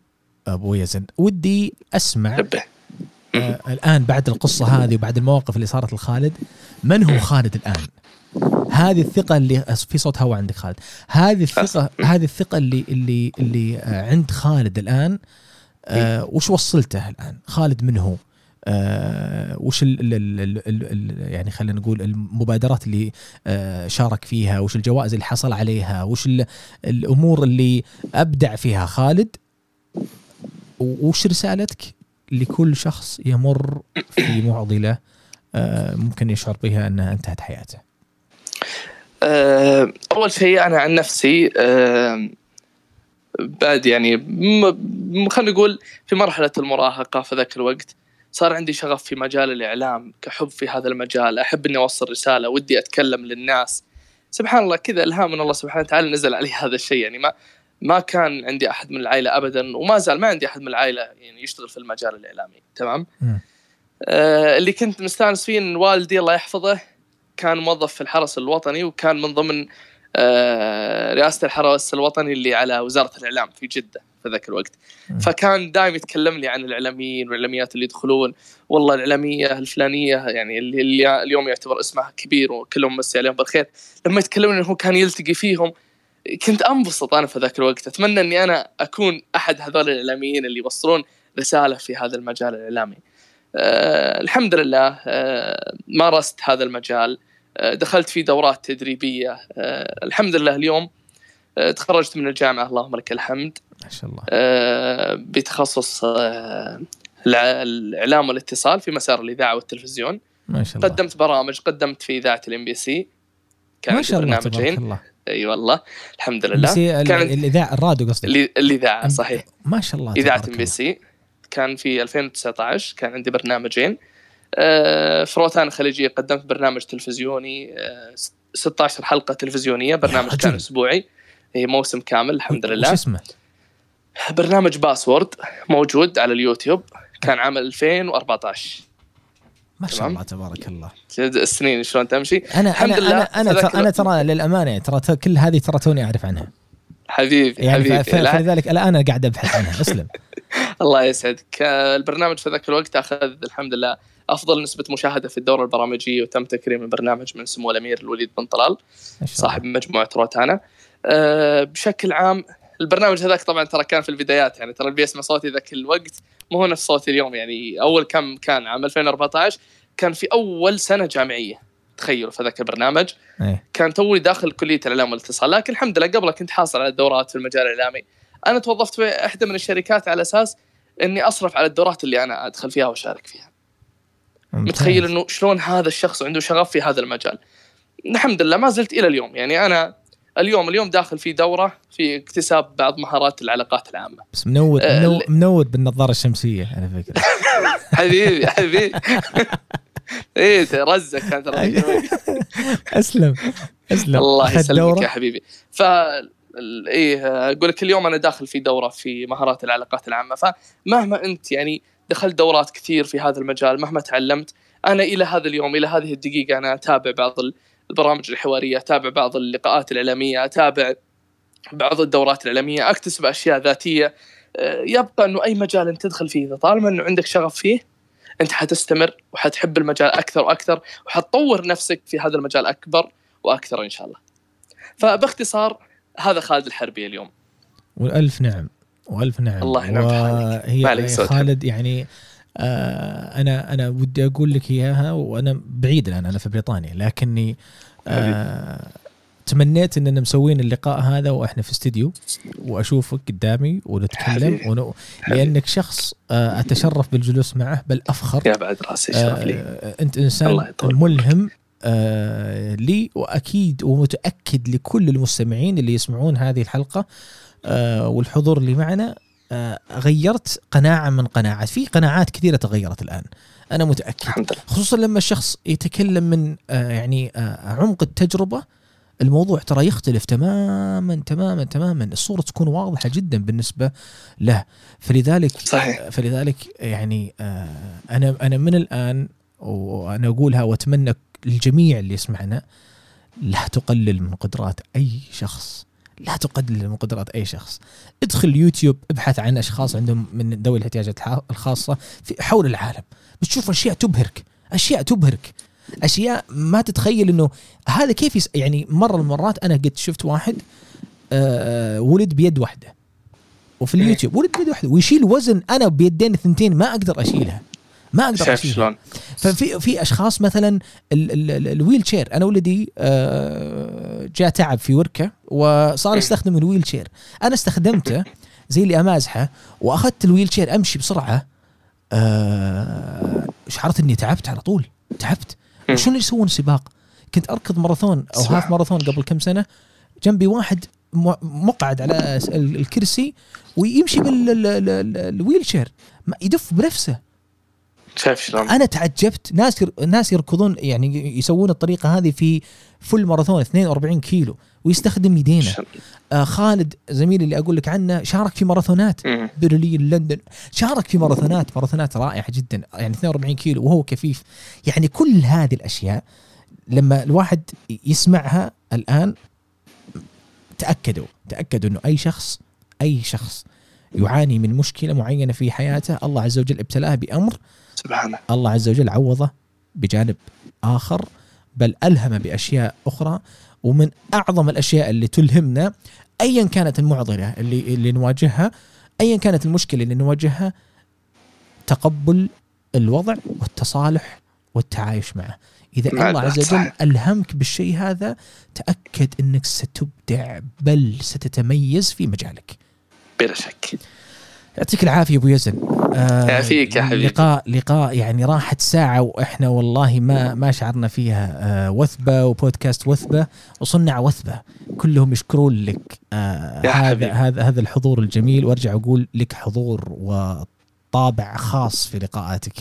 أبو يزن ودي أسمع آه الآن بعد القصة هذه وبعد المواقف اللي صارت لخالد من هو خالد الآن؟ هذه الثقة اللي في صوت هواء عندك خالد، هذه الثقة هذه الثقة اللي اللي اللي آه، عند خالد الآن آه وش وصلته الآن؟ خالد من هو؟ آه وش ال ال ال ال ال ال يعني خلينا نقول المبادرات اللي آه شارك فيها، وش الجوائز اللي حصل عليها، وش ال- الأمور اللي أبدع فيها خالد وش رسالتك لكل شخص يمر في معضلة آه، ممكن يشعر بها أنها انتهت حياته. آه، أول شيء أنا عن نفسي آه، بعد يعني خلينا نقول في مرحلة المراهقة في ذاك الوقت صار عندي شغف في مجال الإعلام كحب في هذا المجال أحب إني أوصل رسالة ودي أتكلم للناس. سبحان الله كذا إلهام من الله سبحانه وتعالى نزل علي هذا الشيء. يعني ما ما كان عندي أحد من العائلة ابدا وما زال ما عندي أحد من العائلة يعني يشتغل في المجال الإعلامي. تمام. آه اللي كنت مستانس فيه إن والدي الله يحفظه كان موظف في الحرس الوطني وكان من ضمن آه رئاسة الحرس الوطني اللي على وزارة الإعلام في جدة في ذاك الوقت. فكان دائما يتكلم لي عن الإعلاميين والإعلاميات اللي يدخلون. والله الإعلامية الفلانية يعني اللي اللي اليوم يعتبر اسمها كبير وكلهم مسي عليهم بالخير. لما يتكلمون انه هو كان يلتقي فيهم. كنت أنبسط أنا في ذاك الوقت. أتمنى إني أنا أكون أحد هذول الإعلاميين اللي يوصلون رسالة في هذا المجال الإعلامي. أه الحمد لله أه مارست هذا المجال. أه دخلت في دورات تدريبية أه الحمد لله اليوم أه تخرجت من الجامعة اللهم لك الحمد ما شاء الله. بتخصص الإعلام والاتصال في مسار الإذاعة والتلفزيون ما شاء الله. قدمت برامج قدمت في إذاعة ال MBC كان ما شاء الله برنامجين الله. أي والله الحمد لله كانت الإذاعة الراديو قصدي. الإذاعة صحيح ما شاء الله إذاعة MBC كان في 2019 كان عندي برنامجين آه، في روتانا الخليجيه قدمت برنامج تلفزيوني آه، 16 حلقة تلفزيونية برنامج رجل. كان أسبوعي موسم كامل الحمد لله اسمه؟ برنامج Password موجود على اليوتيوب كان عام 2014 ما شاء. الله تبارك الله. السنين شلون تمشي أنا الحمد إنا لله أنا أنا ترى, أنا ترى للأمانة ترى كل هذه ترى توني أعرف عنها. حبيبي يعني حبيبي فلذلك الآن أنا قاعد أبحث عنها أسلم الله يسعدك آه، البرنامج في ذاك الوقت أخذ الحمد لله أفضل نسبة مشاهدة في الدورة البرامجية وتم تكريم البرنامج من سمو الأمير الوليد بن طلال ما. صاحب مجموعة روتانا أه بشكل عام البرنامج هذاك طبعا ترى كان في البدايات يعني ترى اللي بيسمع صوتي ذاك الوقت مو هو نفس صوتي اليوم يعني أول كم كان عام 2014 كان في أول سنة جامعية تخيلوا في ذاك البرنامج إيه. كان توي داخل كلية الإعلام والاتصال لكن الحمد لله قبل كنت حاصل على الدورات في المجال الإعلامي أنا توظفت في إحدى من الشركات على أساس إني أصرف على الدورات اللي أنا أدخل فيها وأشارك فيها. متخيل إنه شلون هذا الشخص عنده شغف في هذا المجال. الحمد لله ما زلت إلى اليوم. يعني أنا اليوم اليوم داخل في دورة في اكتساب بعض مهارات العلاقات العامة. بس منود آه، منود, ال- منود بالنظارة الشمسية على فكرة. حبيبي حبيبي. إيه رزه كانت ترى. أسلم أسلم. الله يسلمك؟ يا حبيبي. ف إيه أقول لك اليوم أنا داخل في دورة في مهارات العلاقات العامة. فمهما أنت يعني دخلت دورات كثير في هذا المجال مهما تعلمت أنا إلى هذا اليوم إلى هذه الدقيقة أنا أتابع بعض ال- البرامج الحوارية أتابع بعض اللقاءات الإعلامية أتابع بعض الدورات الإعلامية أكتسب أشياء ذاتية آه، يبقى إنه أي مجال أنت تدخل فيه طالما إنه عندك شغف فيه أنت حتستمر وحتحب المجال أكثر وأكثر وحتطور نفسك في هذا المجال أكبر وأكثر إن شاء الله. فباختصار هذا خالد الحربي اليوم. والف نعم وألف نعم الله ينعم. وهي ما عليك خالد يعني آه أنا أنا ودي أقول لك إياها وأنا بعيد الآن أنا في بريطانيا لكني آه تمنيت إننا مسوين اللقاء هذا وإحنا في استديو وأشوفك قدامي ونتكلم. ون... لأنك شخص آه أتشرف بالجلوس معه بل أفخر يا بعد راسي شرف لي. آه أنت إنسان ملهم آه لي وأكيد ومتأكد لكل المستمعين اللي يسمعون هذه الحلقة آه والحضور اللي معنا آه غيرت قناعة من قناعات. في قناعات كثيرة تغيرت الآن. أنا متأكد. الحمد لله. خصوصا لما الشخص يتكلم من آه يعني آه عمق التجربة الموضوع ترى يختلف تماما تماما تماما. الصورة تكون واضحة جدا بالنسبة له. فلذلك صحيح. فلذلك يعني آه أنا أنا من الآن وأنا أقولها وأتمنى للجميع اللي يسمعنا لا تقلل من قدرات أي شخص. لا تقلل من قدرات أي شخص. ادخل يوتيوب ابحث عن أشخاص عندهم من ذوي الاحتياجات الخاصة في حول العالم. بتشوف أشياء تبهرك أشياء تبهرك. أشياء ما تتخيل إنه هذا كيف يس... يعني مرة المرات أنا قد شفت واحد آه ولد بيد واحدة وفي اليوتيوب ولد بيد واحدة ويشيل وزن أنا بيدين اثنتين ما أقدر أشيلها. ما أقدر شايف شلون؟ ففي في أشخاص مثلا ال- ال- ال- ال wheelchair أنا ولدي آه، جاء تعب في وركة وصار يستخدم ال wheelchair أنا استخدمته زي اللي أمازحه وأخذت ال wheelchair أمشي بسرعة. آه، شعرت إني تعبت على طول. تعبت. مم. شلون يسوون سباق كنت أركض ماراثون أو half marathon قبل كم سنة. جنبي واحد مقعد على الكرسي ويمشي بال wheelchair يدف بنفسه شايف شلون؟ أنا تعجبت ناس ير... ناس يركضون يعني يسوون الطريقة هذه في فل ماراثون 42 كيلو ويستخدم يدينه؟ آه خالد زميلي اللي أقول لك عنه شارك في ماراثونات. برلين لندن شارك في ماراثونات ماراثونات رائعة جدا يعني 42 كيلو وهو كفيف يعني كل هذه الأشياء لما الواحد يسمعها الآن تأكدوا تأكدوا إنه أي شخص أي شخص يعاني من مشكلة معينة في حياته الله عز وجل ابتلاه بأمر سبحانه. الله عز وجل عوضه بجانب آخر بل ألهم بأشياء أخرى ومن أعظم الأشياء اللي تلهمنا ايا كانت المعضلة اللي اللي نواجهها ايا كانت المشكلة اللي نواجهها تقبل الوضع والتصالح والتعايش معه. إذا مع الله عز وجل. ألهمك بالشيء هذا تأكد إنك ستبدع بل ستتميز في مجالك. بلا شك. يعطيك العافية أبو يزن آه يعافيك يا حبيبي. لقاء لقاء يعني راحت ساعة وإحنا والله ما ما شعرنا فيها آه وثبة وبودكاست وثبة وصنع وثبة. كلهم يشكرون لك آه هذا. هذا هذا الحضور الجميل. وأرجع أقول لك حضور وطابع خاص في لقاءاتك.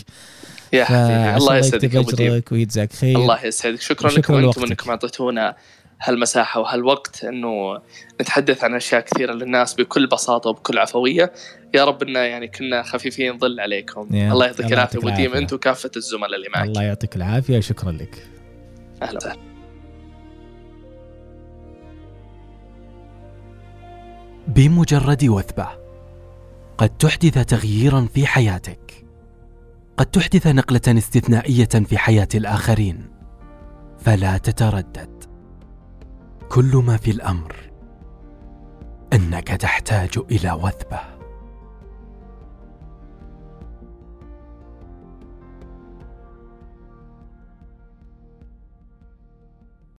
يا حبيبي. الله يسعدك ويجزاك خير. الله يسعدك. شكرا لكم. أنتم. أنكم أعطيتونا هالمساحة وهالوقت إنه نتحدث عن أشياء كثيرة للناس بكل بساطة وبكل عفوية. يا رب اننا يعني كنا خفيفين ظل عليكم. يا الله. يعطيك يعطيك ابو ديم العافية. انت وكافه الزملاء اللي معك. الله يعطيك العافية. شكرا لك. أهلا وسهلا. بمجرد وثبة قد تحدث تغييرا في حياتك. قد تحدث نقلة استثنائية في حياة الآخرين. فلا تتردد. كل ما في الأمر أنك تحتاج إلى وثبة.